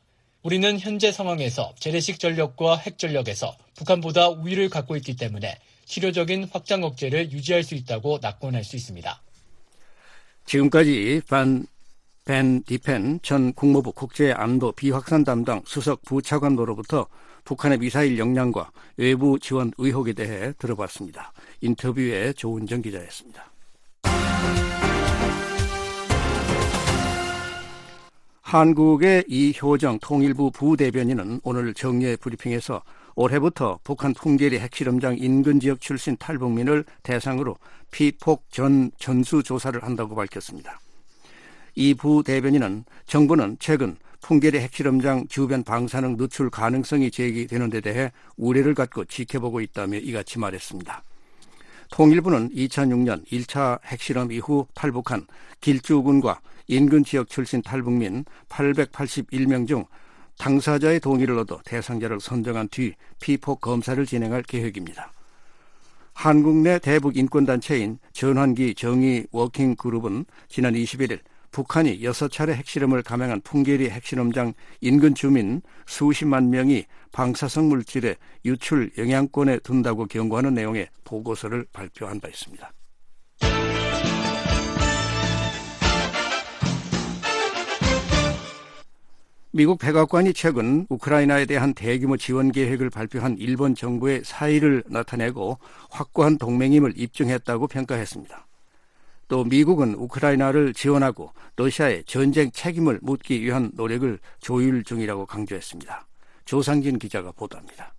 우리는 현재 상황에서 재래식 전력과 핵 전력에서 북한보다 우위를 갖고 있기 때문에 실효적인 확장 억제를 유지할 수 있다고 낙관할 수 있습니다. 지금까지 반 벤 디펜 전 국무부 국제안보 비확산 담당 수석 부차관으로부터 북한의 미사일 역량과 외부 지원 의혹에 대해 들어봤습니다. 인터뷰에 조은정 기자였습니다. 한국의 이효정 통일부 부대변인은 오늘 정례 브리핑에서 올해부터 북한 풍계리 핵실험장 인근 지역 출신 탈북민을 대상으로 피폭 전 전수 조사를 한다고 밝혔습니다. 이 부 대변인은 정부는 최근 풍계리 핵실험장 주변 방사능 누출 가능성이 제기되는 데 대해 우려를 갖고 지켜보고 있다며 이같이 말했습니다. 통일부는 2006년 1차 핵실험 이후 탈북한 길주군과 인근 지역 출신 탈북민 881명 중 당사자의 동의를 얻어 대상자를 선정한 뒤 피폭 검사를 진행할 계획입니다. 한국 내 대북 인권단체인 전환기 정의 워킹그룹은 지난 21일 북한이 여섯 차례 핵실험을 감행한 풍계리 핵실험장 인근 주민 수십만 명이 방사성 물질의 유출 영향권에 둔다고 경고하는 내용의 보고서를 발표한 바 있습니다. 미국 백악관이 최근 우크라이나에 대한 대규모 지원 계획을 발표한 일본 정부의 사의를 나타내고 확고한 동맹임을 입증했다고 평가했습니다. 또 미국은 우크라이나를 지원하고 러시아의 전쟁 책임을 묻기 위한 노력을 조율 중이라고 강조했습니다. 조상진 기자가 보도합니다.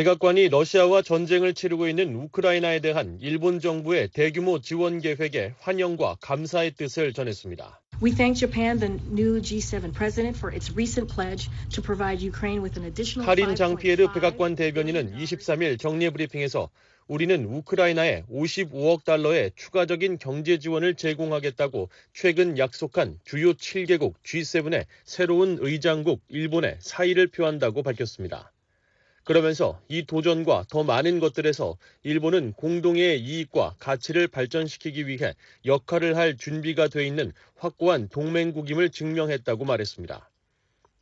백악관이 러시아와 전쟁을 치르고 있는 우크라이나에 대한 일본 정부의 대규모 지원 계획에 환영과 감사의 뜻을 전했습니다. We thank Japan, the new G7 president, for its recent pledge to provide Ukraine with an additional. 카린 장피에르 백악관 대변인은 23일 정례 브리핑에서 우리는 우크라이나에 55억 달러의 추가적인 경제 지원을 제공하겠다고 최근 약속한 주요 7개국 G7의 새로운 의장국 일본에 사의를 표한다고 밝혔습니다. 그러면서 이 도전과 더 많은 것들에서 일본은 공동의 이익과 가치를 발전시키기 위해 역할을 할 준비가 돼 있는 확고한 동맹국임을 증명했다고 말했습니다.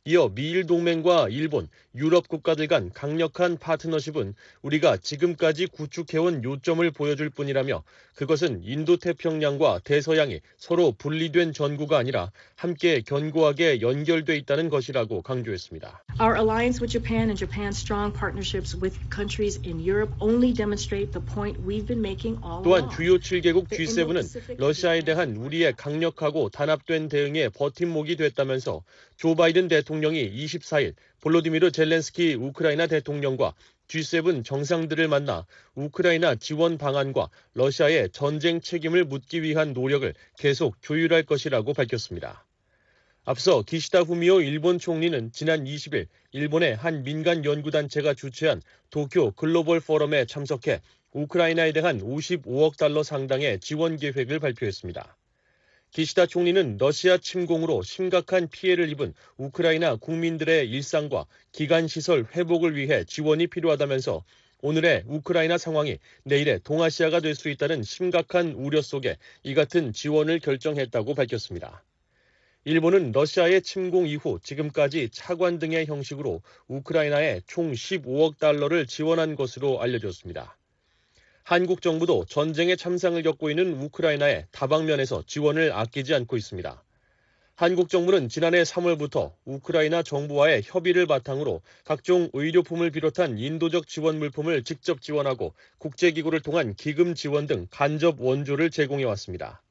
이어 미일 동맹과 일본, 유럽 국가들 간 강력한 파트너십은 우리가 지금까지 구축해온 요점을 보여줄 뿐이라며 그것은 인도 태평양과 대서양이 서로 분리된 전구가 아니라 함께 견고하게 연결돼 있다는 것이라고 강조했습니다. Our alliance with Japan and Japan's strong partnerships with countries in Europe only demonstrate the point we've been making all 또한 along. 주요 7개국 G7은 러시아에 대한 우리의 강력하고 단합된 대응에 버팀목이 됐다면서 조 바이든 대통령이 24일 볼로디미르 젤렌스키 우크라이나 대통령과 G7 정상들을 만나 우크라이나 지원 방안과 러시아의 전쟁 책임을 묻기 위한 노력을 계속 조율할 것이라고 밝혔습니다. 앞서 기시다 후미오 일본 총리는 지난 20일 일본의 한 민간 연구단체가 주최한 도쿄 글로벌 포럼에 참석해 우크라이나에 대한 55억 달러 상당의 지원 계획을 발표했습니다. 기시다 총리는 러시아 침공으로 심각한 피해를 입은 우크라이나 국민들의 일상과 기간시설 회복을 위해 지원이 필요하다면서 오늘의 우크라이나 상황이 내일의 동아시아가 될 수 있다는 심각한 우려 속에 이 같은 지원을 결정했다고 밝혔습니다. 일본은 러시아의 침공 이후 지금까지 차관 등의 형식으로 우크라이나에 총 15억 달러를 지원한 것으로 알려졌습니다. 한국 정부도 전쟁의 참상을 겪고 있는 우크라이나에 다방면에서 지원을 아끼지 않고 있습니다. 한국 정부는 지난해 3월부터 우크라이나 정부와의 협의를 바탕으로 각종 의료품을 비롯한 인도적 지원 물품을 직접 지원하고 국제기구를 통한 기금 지원 등 간접 원조를 제공해 왔습니다.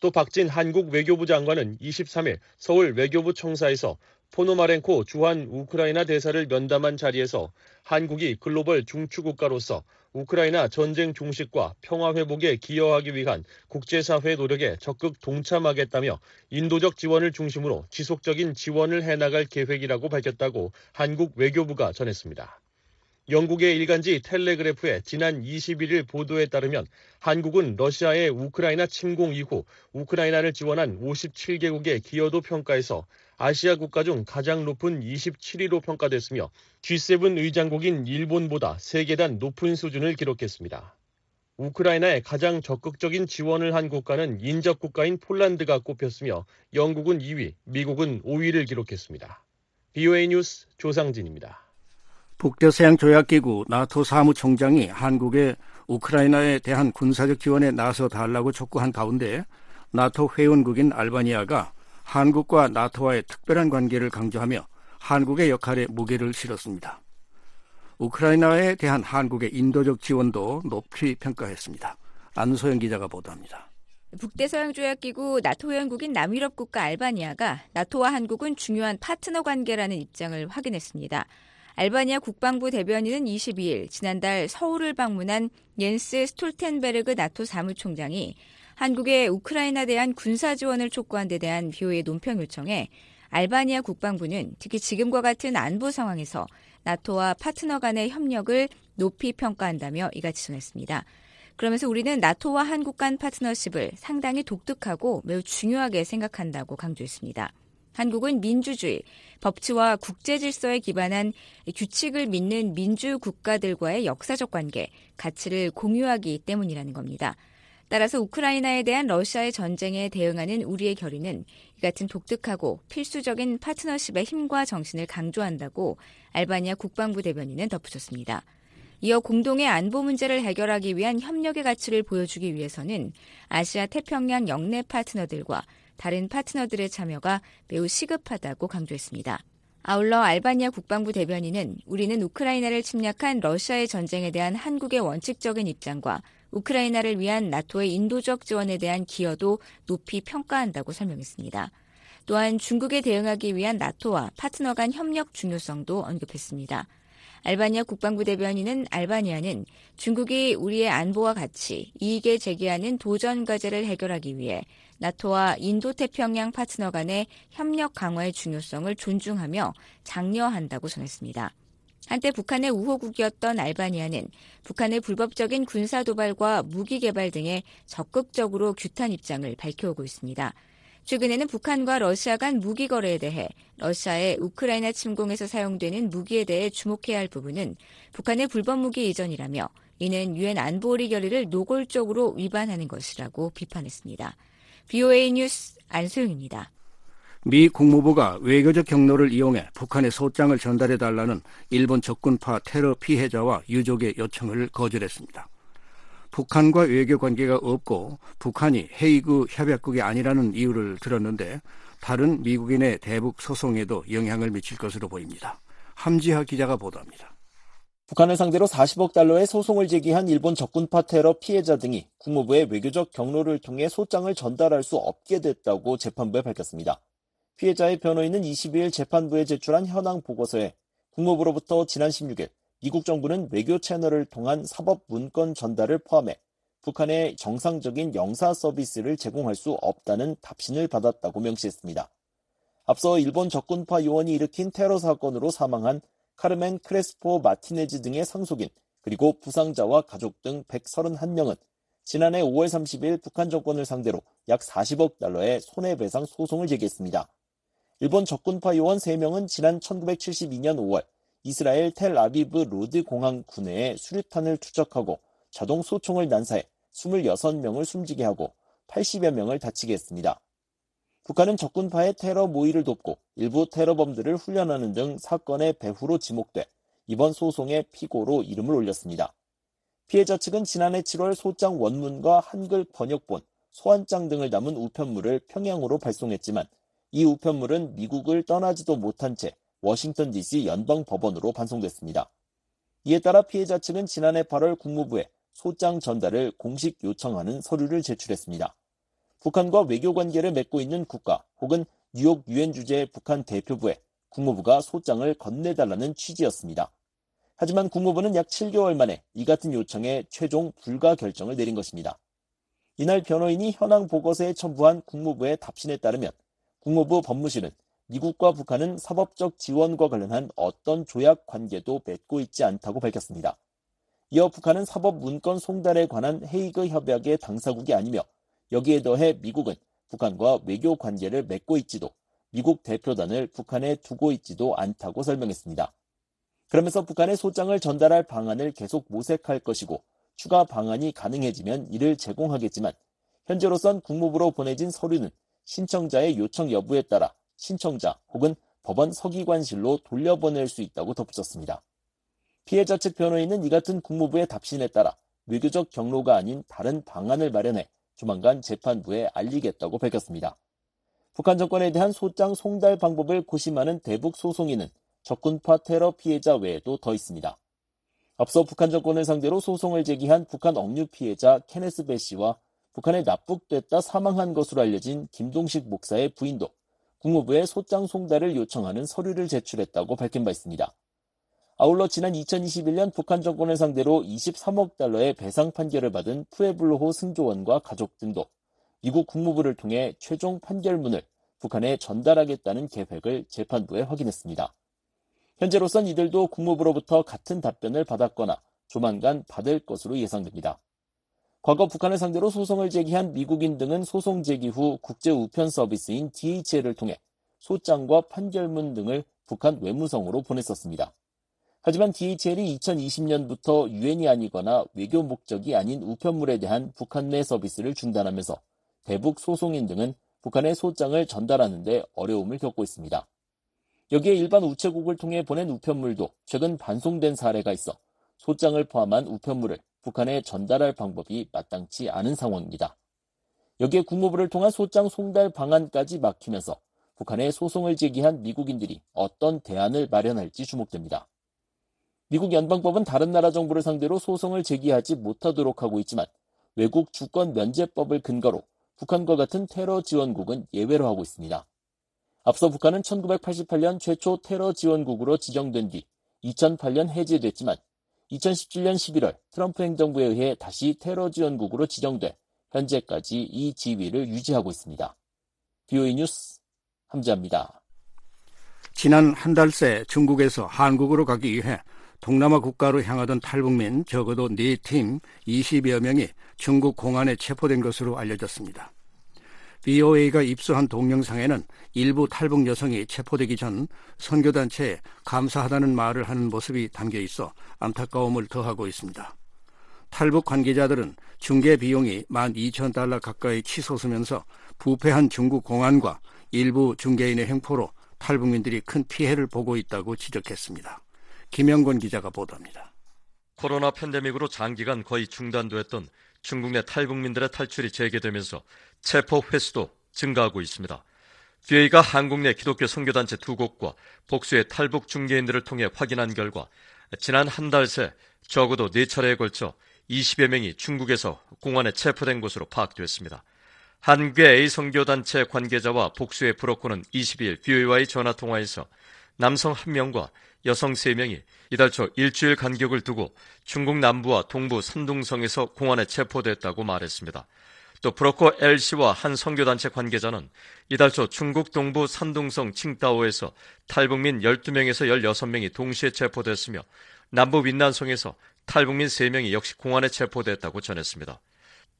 또 박진 한국 외교부 장관은 23일 서울 외교부 청사에서 포노마렌코 주한 우크라이나 대사를 면담한 자리에서 한국이 글로벌 중추국가로서 우크라이나 전쟁 종식과 평화 회복에 기여하기 위한 국제사회 노력에 적극 동참하겠다며 인도적 지원을 중심으로 지속적인 지원을 해나갈 계획이라고 밝혔다고 한국 외교부가 전했습니다. 영국의 일간지 텔레그래프의 지난 21일 보도에 따르면 한국은 러시아의 우크라이나 침공 이후 우크라이나를 지원한 57개국의 기여도 평가에서 아시아 국가 중 가장 높은 27위로 평가됐으며 G7 의장국인 일본보다 3계단 높은 수준을 기록했습니다. 우크라이나에 가장 적극적인 지원을 한 국가는 인접 국가인 폴란드가 꼽혔으며 영국은 2위, 미국은 5위를 기록했습니다. BOA 뉴스 조상진입니다. 북대서양 조약기구 나토 사무총장이 한국의 우크라이나에 대한 군사적 지원에 나서 달라고 촉구한 가운데 나토 회원국인 알바니아가 한국과 나토와의 특별한 관계를 강조하며 한국의 역할에 무게를 실었습니다. 우크라이나에 대한 한국의 인도적 지원도 높이 평가했습니다. 안소영 기자가 보도합니다. 북대서양 조약기구 나토 회원국인 남유럽 국가 알바니아가 나토와 한국은 중요한 파트너 관계라는 입장을 확인했습니다. 알바니아 국방부 대변인은 22일 지난달 서울을 방문한 옌스 스톨텐베르그 나토 사무총장이 한국의 우크라이나 대한 군사 지원을 촉구한 데 대한 비오의 논평 요청에 알바니아 국방부는 특히 지금과 같은 안보 상황에서 나토와 파트너 간의 협력을 높이 평가한다며 이같이 전했습니다. 그러면서 우리는 나토와 한국 간 파트너십을 상당히 독특하고 매우 중요하게 생각한다고 강조했습니다. 한국은 민주주의, 법치와 국제 질서에 기반한 규칙을 믿는 민주 국가들과의 역사적 관계, 가치를 공유하기 때문이라는 겁니다. 따라서 우크라이나에 대한 러시아의 전쟁에 대응하는 우리의 결의는 이 같은 독특하고 필수적인 파트너십의 힘과 정신을 강조한다고 알바니아 국방부 대변인은 덧붙였습니다. 이어 공동의 안보 문제를 해결하기 위한 협력의 가치를 보여주기 위해서는 아시아 태평양 영내 파트너들과 다른 파트너들의 참여가 매우 시급하다고 강조했습니다. 아울러 알바니아 국방부 대변인은 우리는 우크라이나를 침략한 러시아의 전쟁에 대한 한국의 원칙적인 입장과 우크라이나를 위한 나토의 인도적 지원에 대한 기여도 높이 평가한다고 설명했습니다. 또한 중국에 대응하기 위한 나토와 파트너 간 협력 중요성도 언급했습니다. 알바니아 국방부 대변인은 알바니아는 중국이 우리의 안보와 가치, 이익에 제기하는 도전 과제를 해결하기 위해 나토와 인도 태평양 파트너 간의 협력 강화의 중요성을 존중하며 장려한다고 전했습니다. 한때 북한의 우호국이었던 알바니아는 북한의 불법적인 군사 도발과 무기 개발 등에 적극적으로 규탄 입장을 밝혀오고 있습니다. 최근에는 북한과 러시아 간 무기 거래에 대해 러시아의 우크라이나 침공에서 사용되는 무기에 대해 주목해야 할 부분은 북한의 불법 무기 이전이라며 이는 유엔 안보리 결의를 노골적으로 위반하는 것이라고 비판했습니다. BOA 뉴스 안소영입니다. 미 국무부가 외교적 경로를 이용해 북한의 소장을 전달해 달라는 일본 적군파 테러 피해자와 유족의 요청을 거절했습니다. 북한과 외교 관계가 없고 북한이 헤이그 협약국이 아니라는 이유를 들었는데 다른 미국인의 대북 소송에도 영향을 미칠 것으로 보입니다. 함지하 기자가 보도합니다. 북한을 상대로 40억 달러의 소송을 제기한 일본 적군파 테러 피해자 등이 국무부의 외교적 경로를 통해 소장을 전달할 수 없게 됐다고 재판부에 밝혔습니다. 피해자의 변호인은 22일 재판부에 제출한 현황 보고서에 국무부로부터 지난 16일 미국 정부는 외교 채널을 통한 사법 문건 전달을 포함해 북한의 정상적인 영사 서비스를 제공할 수 없다는 답신을 받았다고 명시했습니다. 앞서 일본 적군파 요원이 일으킨 테러 사건으로 사망한 카르멘 크레스포 마티네즈 등의 상속인 그리고 부상자와 가족 등 131명은 지난해 5월 30일 북한 정권을 상대로 약 40억 달러의 손해배상 소송을 제기했습니다. 일본 적군파 요원 3명은 지난 1972년 5월 이스라엘 텔아비브 로드 공항 구내에 수류탄을 투척하고 자동 소총을 난사해 26명을 숨지게 하고 80여 명을 다치게 했습니다. 북한은 적군파의 테러 모의를 돕고 일부 테러범들을 훈련하는 등 사건의 배후로 지목돼 이번 소송의 피고로 이름을 올렸습니다. 피해자 측은 지난해 7월 소장 원문과 한글 번역본, 소환장 등을 담은 우편물을 평양으로 발송했지만 이 우편물은 미국을 떠나지도 못한 채 워싱턴 DC 연방 법원으로 반송됐습니다. 이에 따라 피해자 측은 지난해 8월 국무부에 소장 전달을 공식 요청하는 서류를 제출했습니다. 북한과 외교 관계를 맺고 있는 국가 혹은 뉴욕 유엔 주재 북한 대표부에 국무부가 소장을 건네달라는 취지였습니다. 하지만 국무부는 약 7개월 만에 이 같은 요청에 최종 불가 결정을 내린 것입니다. 이날 변호인이 현황 보고서에 첨부한 국무부의 답신에 따르면 국무부 법무실은 미국과 북한은 사법적 지원과 관련한 어떤 조약 관계도 맺고 있지 않다고 밝혔습니다. 이어 북한은 사법 문건 송달에 관한 헤이그 협약의 당사국이 아니며 여기에 더해 미국은 북한과 외교 관계를 맺고 있지도 미국 대표단을 북한에 두고 있지도 않다고 설명했습니다. 그러면서 북한의 소장을 전달할 방안을 계속 모색할 것이고 추가 방안이 가능해지면 이를 제공하겠지만 현재로선 국무부로 보내진 서류는 신청자의 요청 여부에 따라 신청자 혹은 법원 서기관실로 돌려보낼 수 있다고 덧붙였습니다. 피해자 측 변호인은 이 같은 국무부의 답신에 따라 외교적 경로가 아닌 다른 방안을 마련해 조만간 재판부에 알리겠다고 밝혔습니다. 북한 정권에 대한 소장 송달 방법을 고심하는 대북 소송인은 적군파 테러 피해자 외에도 더 있습니다. 앞서 북한 정권을 상대로 소송을 제기한 북한 억류 피해자 케네스 배 씨와 북한에 납북됐다 사망한 것으로 알려진 김동식 목사의 부인도 국무부에 소장 송달을 요청하는 서류를 제출했다고 밝힌 바 있습니다. 아울러 지난 2021년 북한 정권을 상대로 23억 달러의 배상 판결을 받은 푸에블로호 승조원과 가족 등도 미국 국무부를 통해 최종 판결문을 북한에 전달하겠다는 계획을 재판부에 확인했습니다. 현재로선 이들도 국무부로부터 같은 답변을 받았거나 조만간 받을 것으로 예상됩니다. 과거 북한을 상대로 소송을 제기한 미국인 등은 소송 제기 후 국제 우편 서비스인 DHL을 통해 소장과 판결문 등을 북한 외무성으로 보냈었습니다. 하지만 DHL이 2020년부터 유엔이 아니거나 외교 목적이 아닌 우편물에 대한 북한 내 서비스를 중단하면서 대북 소송인 등은 북한의 소장을 전달하는데 어려움을 겪고 있습니다. 여기에 일반 우체국을 통해 보낸 우편물도 최근 반송된 사례가 있어 소장을 포함한 우편물을 북한에 전달할 방법이 마땅치 않은 상황입니다. 여기에 국무부를 통한 소장 송달 방안까지 막히면서 북한에 소송을 제기한 미국인들이 어떤 대안을 마련할지 주목됩니다. 미국 연방법은 다른 나라 정부를 상대로 소송을 제기하지 못하도록 하고 있지만 외국 주권 면제법을 근거로 북한과 같은 테러 지원국은 예외로 하고 있습니다. 앞서 북한은 1988년 최초 테러 지원국으로 지정된 뒤 2008년 해제됐지만 2017년 11월 트럼프 행정부에 의해 다시 테러 지원국으로 지정돼 현재까지 이 지위를 유지하고 있습니다. BOE 뉴스 함재합니다. 지난 한 달 새 중국에서 한국으로 가기 위해 동남아 국가로 향하던 탈북민 적어도 4팀 20여 명이 중국 공안에 체포된 것으로 알려졌습니다. BOA가 입수한 동영상에는 일부 탈북 여성이 체포되기 전 선교단체에 감사하다는 말을 하는 모습이 담겨 있어 안타까움을 더하고 있습니다. 탈북 관계자들은 중개 비용이 12,000달러 가까이 치솟으면서 부패한 중국 공안과 일부 중개인의 행포로 탈북민들이 큰 피해를 보고 있다고 지적했습니다. 김영권 기자가 보도합니다. 코로나 팬데믹으로 장기간 거의 중단됐던 중국 내 탈북민들의 탈출이 재개되면서 체포 횟수도 증가하고 있습니다. VA가 한국 내 기독교 선교단체 두 곳과 복수의 탈북 중개인들을 통해 확인한 결과 지난 한 달 새 적어도 네 차례에 걸쳐 20여 명이 중국에서 공안에 체포된 것으로 파악됐습니다. 한국의 A 선교단체 관계자와 복수의 브로커는 22일 VA와의 전화 통화에서 남성 1명과 여성 3명이 이달 초 일주일 간격을 두고 중국 남부와 동부 산둥성에서 공안에 체포됐다고 말했습니다. 또 브로커 L씨와 한 선교단체 관계자는 이달 초 중국 동부 산둥성 칭따오에서 탈북민 12명에서 16명이 동시에 체포됐으며 남부 윈난성에서 탈북민 3명이 역시 공안에 체포됐다고 전했습니다.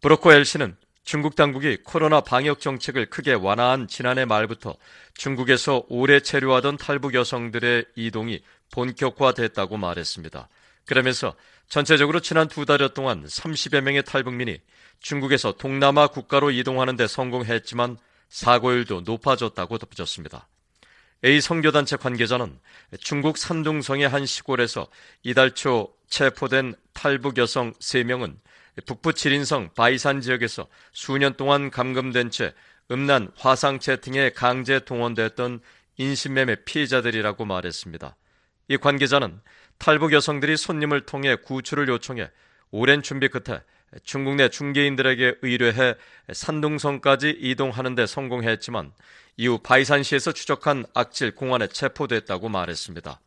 브로커 L씨는 중국 당국이 코로나 방역 정책을 크게 완화한 지난해 말부터 중국에서 오래 체류하던 탈북 여성들의 이동이 본격화됐다고 말했습니다. 그러면서 전체적으로 지난 두 달여 동안 30여 명의 탈북민이 중국에서 동남아 국가로 이동하는 데 성공했지만 사고율도 높아졌다고 덧붙였습니다. A 선교단체 관계자는 중국 산둥성의 한 시골에서 이달 초 체포된 탈북 여성 3명은 북부 칠인성 바이산 지역에서 수년 동안 감금된 채 음란 화상 채팅에 강제 동원됐던 인신매매 피해자들이라고 말했습니다. 이 관계자는 탈북 여성들이 손님을 통해 구출을 요청해 오랜 준비 끝에 중국 내 중개인들에게 의뢰해 산둥성까지 이동하는 데 성공했지만 이후 바이산시에서 추적한 악질 공안에 체포됐다고 말했습니다.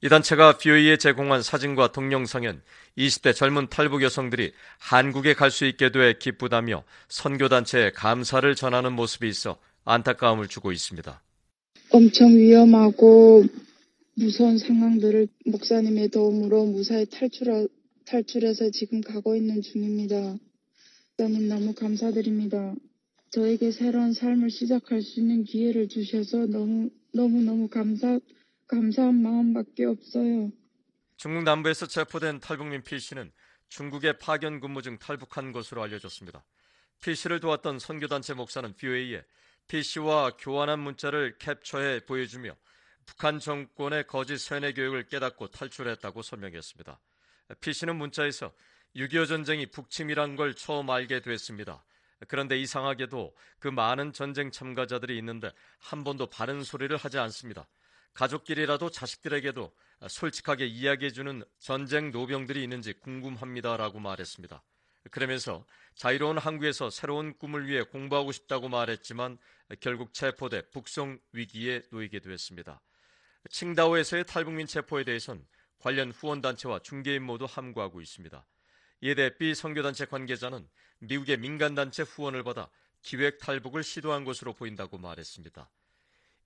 이 단체가 BOE에 제공한 사진과 동영상엔 20대 젊은 탈북 여성들이 한국에 갈 수 있게 돼 기쁘다며 선교단체에 감사를 전하는 모습이 있어 안타까움을 주고 있습니다. 엄청 위험하고 무서운 상황들을 목사님의 도움으로 무사히 탈출, 탈출해서 지금 가고 있는 중입니다. 목사님 너무 감사드립니다. 저에게 새로운 삶을 시작할 수 있는 기회를 주셔서 너무, 너무 너무 감사, 감사한 마음밖에 없어요. 중국 남부에서 체포된 탈북민 피 씨는 중국에 파견 근무 중 탈북한 것으로 알려졌습니다. 피 씨를 도왔던 선교단체 목사는 피 씨와 교환한 문자를 캡처해 보여주며 북한 정권의 거짓 세뇌 교육을 깨닫고 탈출했다고 설명했습니다. 피 씨는 문자에서 6.25 전쟁이 북침이란 걸 처음 알게 됐습니다. 그런데 이상하게도 그 많은 전쟁 참가자들이 있는데 한 번도 바른 소리를 하지 않습니다. 가족끼리라도 자식들에게도 솔직하게 이야기해주는 전쟁 노병들이 있는지 궁금합니다라고 말했습니다. 그러면서 자유로운 한국에서 새로운 꿈을 위해 공부하고 싶다고 말했지만 결국 체포돼 북송 위기에 놓이게 되었습니다. 칭다오에서의 탈북민 체포에 대해선 관련 후원단체와 중개인 모두 함구하고 있습니다. 이에 대해 B 선교단체 관계자는 미국의 민간단체 후원을 받아 기획 탈북을 시도한 것으로 보인다고 말했습니다.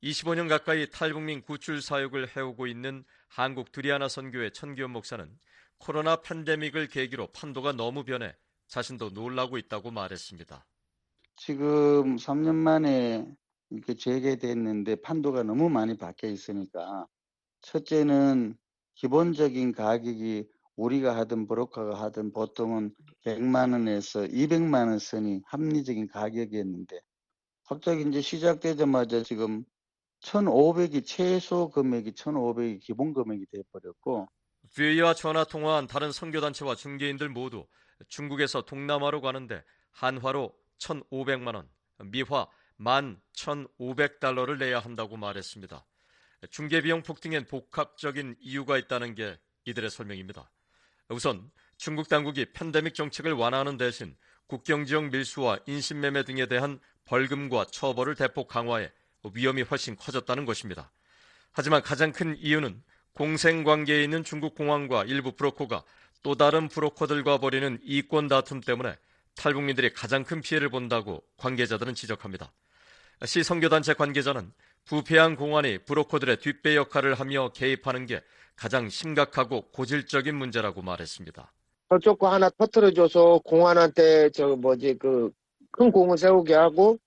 25년 가까이 탈북민 구출 사역을 해오고 있는 한국 두리아나 선교회 천기현 목사는 코로나 팬데믹을 계기로 판도가 너무 변해 자신도 놀라고 있다고 말했습니다. 지금 3년 만에 이렇게 재개됐는데 판도가 너무 많이 바뀌어 있으니까 첫째는 기본적인 가격이 우리가 하든 브로커가 하든 보통은 100만 원에서 200만 원 선이 합리적인 가격이었는데 갑자기 이제 시작되자마자 지금 1,500이 최소 금액이 1,500이 기본 금액이 돼 버렸고 VA와 전화 통화한 다른 선교단체와 중개인들 모두 중국에서 동남아로 가는데 한화로 1,500만 원, 미화 11,500달러를 내야 한다고 말했습니다. 중개 비용 폭등엔 복합적인 이유가 있다는 게 이들의 설명입니다. 우선 중국 당국이 팬데믹 정책을 완화하는 대신 국경 지역 밀수와 인신매매 등에 대한 벌금과 처벌을 대폭 강화해 위험이 훨씬 커졌다는 것입니다. 하지만 가장 큰 이유는 공생 관계에 있는 중국 공항과 일부 브로커가 또 다른 브로커들과 벌이는 이권 다툼 때문에 탈북민들이 가장 큰 피해를 본다고 관계자들은 지적합니다. 시 선교단체 관계자는 부패한 공안이 브로커들의 뒷배 역할을 하며 개입하는 게 가장 심각하고 고질적인 문제라고 말했습니다. 저쪽 거 하나 터트려줘서 공안한테 저 뭐지 그 큰 공을 세우게 하고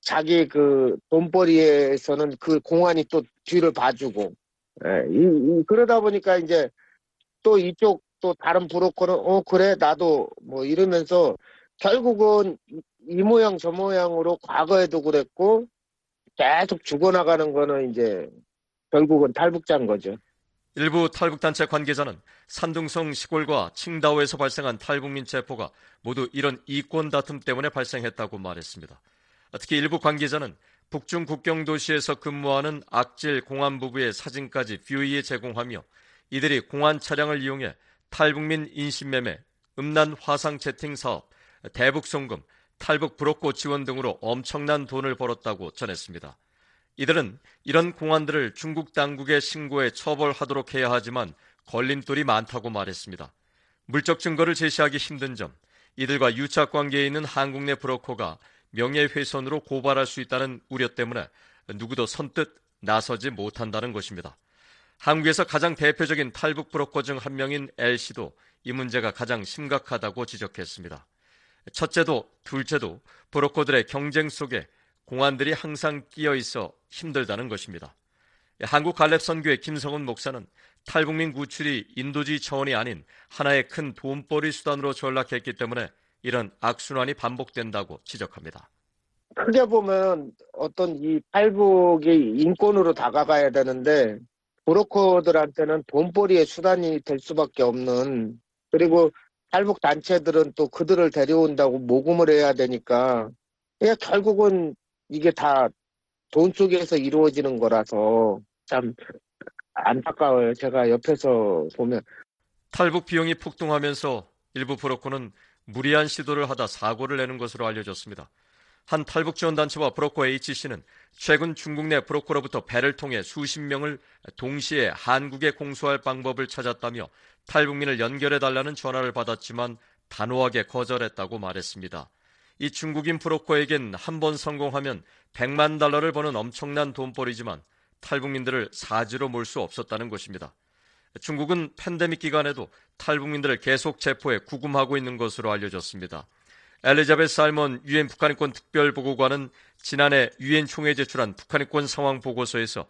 자기 그 돈벌이에서는 그 공안이 또 뒤를 봐주고 예, 이, 이, 그러다 보니까 이제 또 이쪽 또 다른 브로커는 어 그래 나도 뭐 이러면서 결국은 이 모양 저 모양으로 과거에도 그랬고 계속 죽어나가는 거는 이제 결국은 탈북자인 거죠. 일부 탈북단체 관계자는 산둥성 시골과 칭다오에서 발생한 탈북민 체포가 모두 이런 이권 다툼 때문에 발생했다고 말했습니다. 특히 일부 관계자는 북중 국경 도시에서 근무하는 악질 공안 부부의 사진까지 뷰이에 제공하며 이들이 공안 차량을 이용해 탈북민 인신매매, 음란 화상 채팅 사업, 대북 송금, 탈북 브로커 지원 등으로 엄청난 돈을 벌었다고 전했습니다. 이들은 이런 공안들을 중국 당국에 신고해 처벌하도록 해야 하지만 걸림돌이 많다고 말했습니다. 물적 증거를 제시하기 힘든 점, 이들과 유착 관계에 있는 한국 내 브로커가 명예훼손으로 고발할 수 있다는 우려 때문에 누구도 선뜻 나서지 못한다는 것입니다. 한국에서 가장 대표적인 탈북 브로커 중 한 명인 L씨도 이 문제가 가장 심각하다고 지적했습니다. 첫째도 둘째도 브로커들의 경쟁 속에 공안들이 항상 끼어 있어 힘들다는 것입니다. 한국 갈렙 선교의 김성훈 목사는 탈북민 구출이 인도주의 차원이 아닌 하나의 큰 돈벌이 수단으로 전락했기 때문에 이런 악순환이 반복된다고 지적합니다. 크게 보면 어떤 이 탈북이 인권으로 다가가야 되는데 브로커들한테는 돈벌이의 수단이 될 수밖에 없는 그리고 탈북 단체들은 또 그들을 데려온다고 모금을 해야 되니까 결국은 이게 다 돈 속에서 이루어지는 거라서 참 안타까워요. 제가 옆에서 보면 탈북 비용이 폭등하면서 일부 브로커는 무리한 시도를 하다 사고를 내는 것으로 알려졌습니다. 한 탈북 지원 단체와 브로커 H씨는 최근 중국 내 브로커로부터 배를 통해 수십 명을 동시에 한국에 공수할 방법을 찾았다며 탈북민을 연결해 달라는 전화를 받았지만 단호하게 거절했다고 말했습니다. 이 중국인 브로커에겐 한 번 성공하면 100만 달러를 버는 엄청난 돈벌이지만 탈북민들을 사지로 몰 수 없었다는 것입니다. 중국은 팬데믹 기간에도 탈북민들을 계속 체포해 구금하고 있는 것으로 알려졌습니다. 엘리자베스 살먼 유엔 북한인권 특별보고관은 지난해 유엔 총회에 제출한 북한인권 상황 보고서에서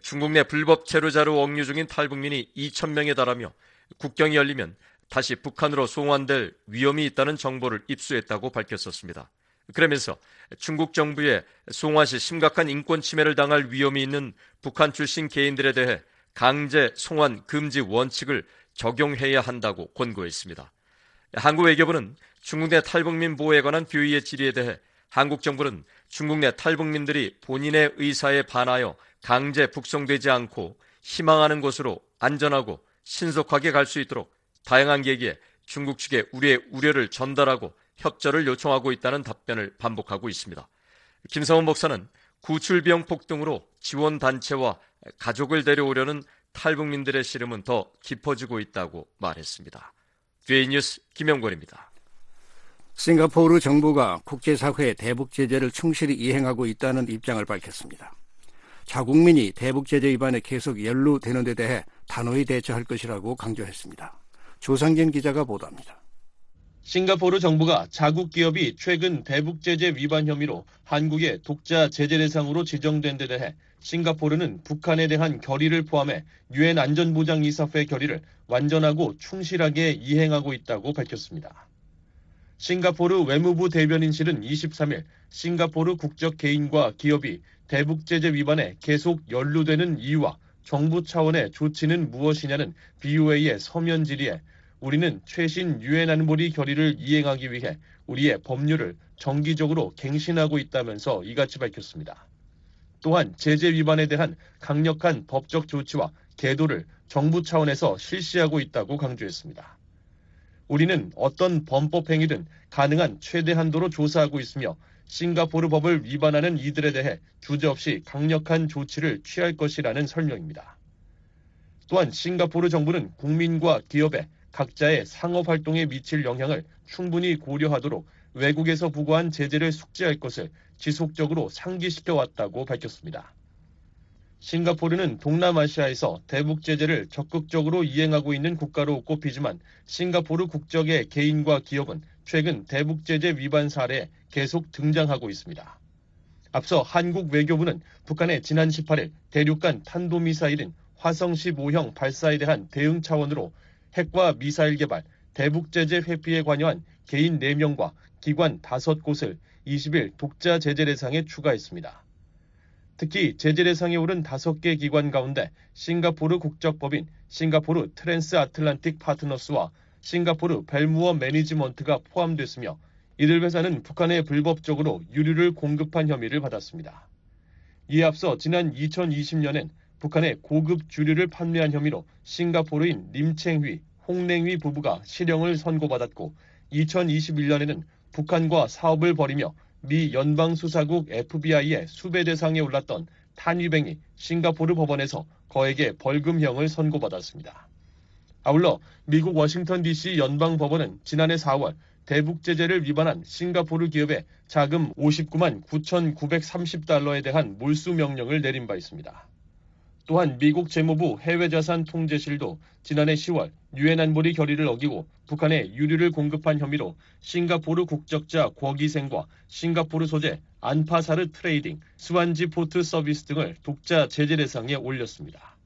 중국 내 불법 체류자로 억류 중인 탈북민이 2천명에 달하며 국경이 열리면 다시 북한으로 송환될 위험이 있다는 정보를 입수했다고 밝혔었습니다. 그러면서 중국 정부의 송환 시 심각한 인권 침해를 당할 위험이 있는 북한 출신 개인들에 대해 강제 송환 금지 원칙을 적용해야 한다고 권고했습니다. 한국 외교부는 중국 내 탈북민 보호에 관한 교의의 질의에 대해 한국 정부는 중국 내 탈북민들이 본인의 의사에 반하여 강제 북송되지 않고 희망하는 곳으로 안전하고 신속하게 갈 수 있도록 다양한 계기에 중국 측에 우리의 우려를 전달하고 협조를 요청하고 있다는 답변을 반복하고 있습니다. 김성원 목사는 구출 비용 폭등으로 지원 단체와 가족을 데려오려는 탈북민들의 시름은 더 깊어지고 있다고 말했습니다. 뒤에 뉴스 김영권입니다. 싱가포르 정부가 국제사회의 대북 제재를 충실히 이행하고 있다는 입장을 밝혔습니다. 자국민이 대북 제재 위반에 계속 연루되는 데 대해 단호히 대처할 것이라고 강조했습니다. 조상진 기자가 보도합니다. 싱가포르 정부가 자국 기업이 최근 대북 제재 위반 혐의로 한국의 독자 제재 대상으로 지정된 데 대해 싱가포르는 북한에 대한 결의를 포함해 유엔 안전보장이사회 결의를 완전하고 충실하게 이행하고 있다고 밝혔습니다. 싱가포르 외무부 대변인실은 23일 싱가포르 국적 개인과 기업이 대북 제재 위반에 계속 연루되는 이유와 정부 차원의 조치는 무엇이냐는 BOA의 서면 질의에 우리는 최신 유엔 안보리 결의를 이행하기 위해 우리의 법률을 정기적으로 갱신하고 있다면서 이같이 밝혔습니다. 또한 제재 위반에 대한 강력한 법적 조치와 계도를 정부 차원에서 실시하고 있다고 강조했습니다. 우리는 어떤 범법 행위든 가능한 최대 한도로 조사하고 있으며 싱가포르 법을 위반하는 이들에 대해 주저없이 강력한 조치를 취할 것이라는 설명입니다. 또한 싱가포르 정부는 국민과 기업에 각자의 상업 활동에 미칠 영향을 충분히 고려하도록 외국에서 부과한 제재를 숙지할 것을 지속적으로 상기시켜 왔다고 밝혔습니다. 싱가포르는 동남아시아에서 대북 제재를 적극적으로 이행하고 있는 국가로 꼽히지만 싱가포르 국적의 개인과 기업은 최근 대북 제재 위반 사례에 계속 등장하고 있습니다. 앞서 한국 외교부는 북한의 지난 18일 대륙간 탄도미사일인 화성 15형 발사에 대한 대응 차원으로 핵과 미사일 개발, 대북 제재 회피에 관여한 개인 4명과 기관 5곳을 20일 독자 제재 대상에 추가했습니다. 특히 제재 대상에 오른 5개 기관 가운데 싱가포르 국적법인 싱가포르 트랜스 아틀란틱 파트너스와 싱가포르 벨무어 매니지먼트가 포함됐으며 이들 회사는 북한에 불법적으로 유류를 공급한 혐의를 받았습니다. 이에 앞서 지난 2020년엔 북한에 고급 주류를 판매한 혐의로 싱가포르인 림챙휘, 홍냉휘 부부가 실형을 선고받았고 2021년에는 북한과 사업을 벌이며 미 연방수사국 FBI의 수배 대상에 올랐던 탄위뱅이 싱가포르 법원에서 거액의 벌금형을 선고받았습니다. 아울러 미국 워싱턴 DC 연방 법원은 지난해 4월 대북 제재를 위반한 싱가포르 기업에 자금 59만 9,930달러에 대한 몰수 명령을 내린 바 있습니다. 또한 미국 재무부 해외자산 통제실도 지난해 10월 유엔 안보리 결의를 어기고 북한에 유류를 공급한 혐의로 싱가포르 국적자 궈기생과 싱가포르 소재 안파사르 트레이딩, 스완지 포트 서비스 등을 독자 제재 대상에 올렸습니다.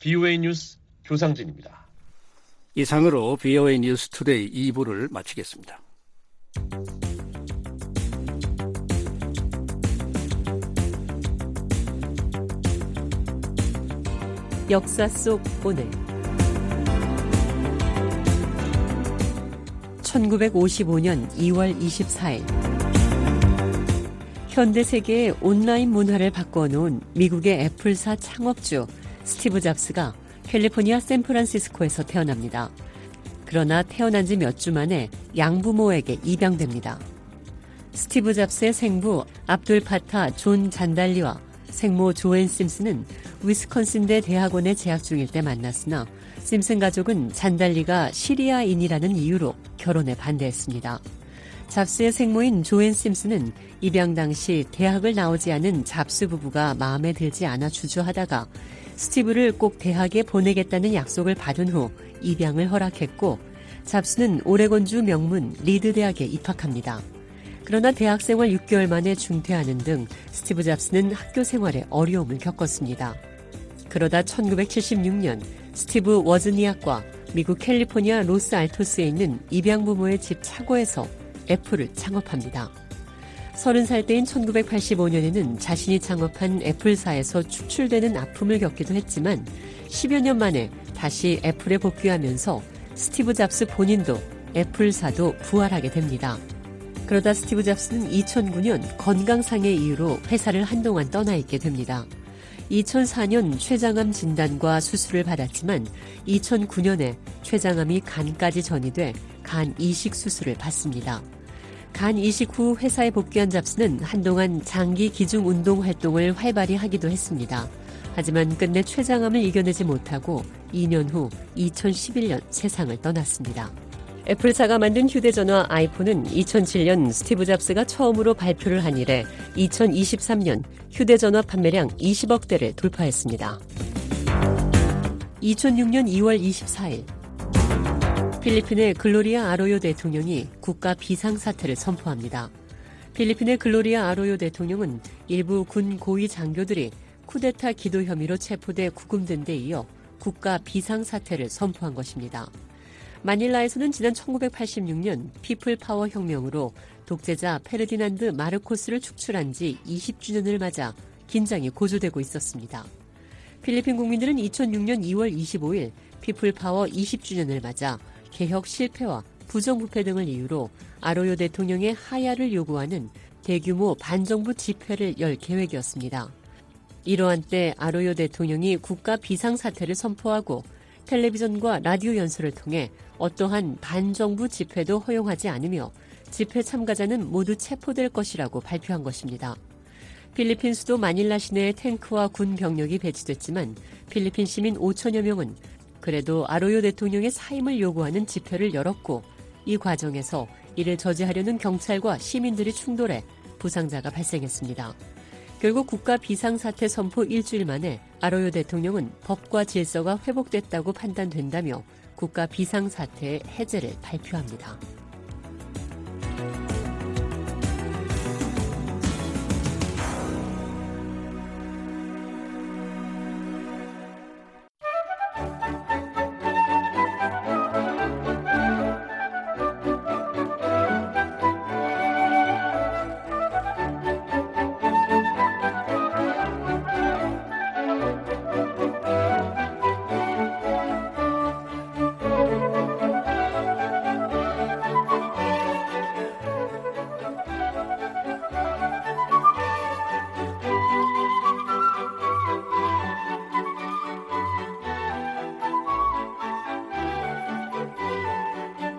VOA 뉴스 조상진입니다. 이상으로 VOA 뉴스 투데이 2부를 마치겠습니다. 역사 속 오늘 1955년 2월 24일 현대 세계의 온라인 문화를 바꿔놓은 미국의 애플사 창업주 스티브 잡스가 캘리포니아 샌프란시스코에서 태어납니다. 그러나 태어난 지 몇 주 만에 양부모에게 입양됩니다. 스티브 잡스의 생부 압둘 파타 존 잔달리와 생모 조앤 심슨은 위스콘신대 대학원에 재학 중일 때 만났으나 심슨 가족은 잔달리가 시리아인이라는 이유로 결혼에 반대했습니다. 잡스의 생모인 조앤 심슨은 입양 당시 대학을 나오지 않은 잡스 부부가 마음에 들지 않아 주저하다가 스티브를 꼭 대학에 보내겠다는 약속을 받은 후 입양을 허락했고 잡스는 오레곤주 명문 리드 대학에 입학합니다. 그러나 대학 생활 6개월 만에 중퇴하는 등 스티브 잡스는 학교 생활에 어려움을 겪었습니다. 그러다 1976년 스티브 워즈니악과 미국 캘리포니아 로스 알토스에 있는 입양 부모의 집 차고에서 애플을 창업합니다. 30살 때인 1985년에는 자신이 창업한 애플사에서 축출되는 아픔을 겪기도 했지만 10여 년 만에 다시 애플에 복귀하면서 스티브 잡스 본인도 애플사도 부활하게 됩니다. 그러다 스티브 잡스는 2009년 건강상의 이유로 회사를 한동안 떠나 있게 됩니다. 2004년 췌장암 진단과 수술을 받았지만 2009년에 췌장암이 간까지 전이돼 간 이식 수술을 받습니다. 간 이식 후 회사에 복귀한 잡스는 한동안 장기 기증 운동 활동을 활발히 하기도 했습니다. 하지만 끝내 췌장암을 이겨내지 못하고 2년 후 2011년 세상을 떠났습니다. 애플사가 만든 휴대전화 아이폰은 2007년 스티브 잡스가 처음으로 발표를 한 이래 2023년 휴대전화 판매량 20억 대를 돌파했습니다. 2006년 2월 24일 필리핀의 글로리아 아로요 대통령이 국가 비상사태를 선포합니다. 필리핀의 글로리아 아로요 대통령은 일부 군 고위 장교들이 쿠데타 기도 혐의로 체포돼 구금된 데 이어 국가 비상사태를 선포한 것입니다. 마닐라에서는 지난 1986년 People Power 혁명으로 독재자 페르디난드 마르코스를 축출한 지 20주년을 맞아 긴장이 고조되고 있었습니다. 필리핀 국민들은 2006년 2월 25일 People Power 20주년을 맞아 개혁 실패와 부정부패 등을 이유로 아로요 대통령의 하야를 요구하는 대규모 반정부 집회를 열 계획이었습니다. 이러한 때 아로요 대통령이 국가 비상사태를 선포하고 텔레비전과 라디오 연설을 통해 어떠한 반정부 집회도 허용하지 않으며 집회 참가자는 모두 체포될 것이라고 발표한 것입니다. 필리핀 수도 마닐라 시내에 탱크와 군 병력이 배치됐지만 필리핀 시민 5천여 명은 그래도 아로요 대통령의 사임을 요구하는 집회를 열었고 이 과정에서 이를 저지하려는 경찰과 시민들이 충돌해 부상자가 발생했습니다. 결국 국가 비상사태 선포 일주일 만에 아로요 대통령은 법과 질서가 회복됐다고 판단된다며 국가 비상사태의 해제를 발표합니다.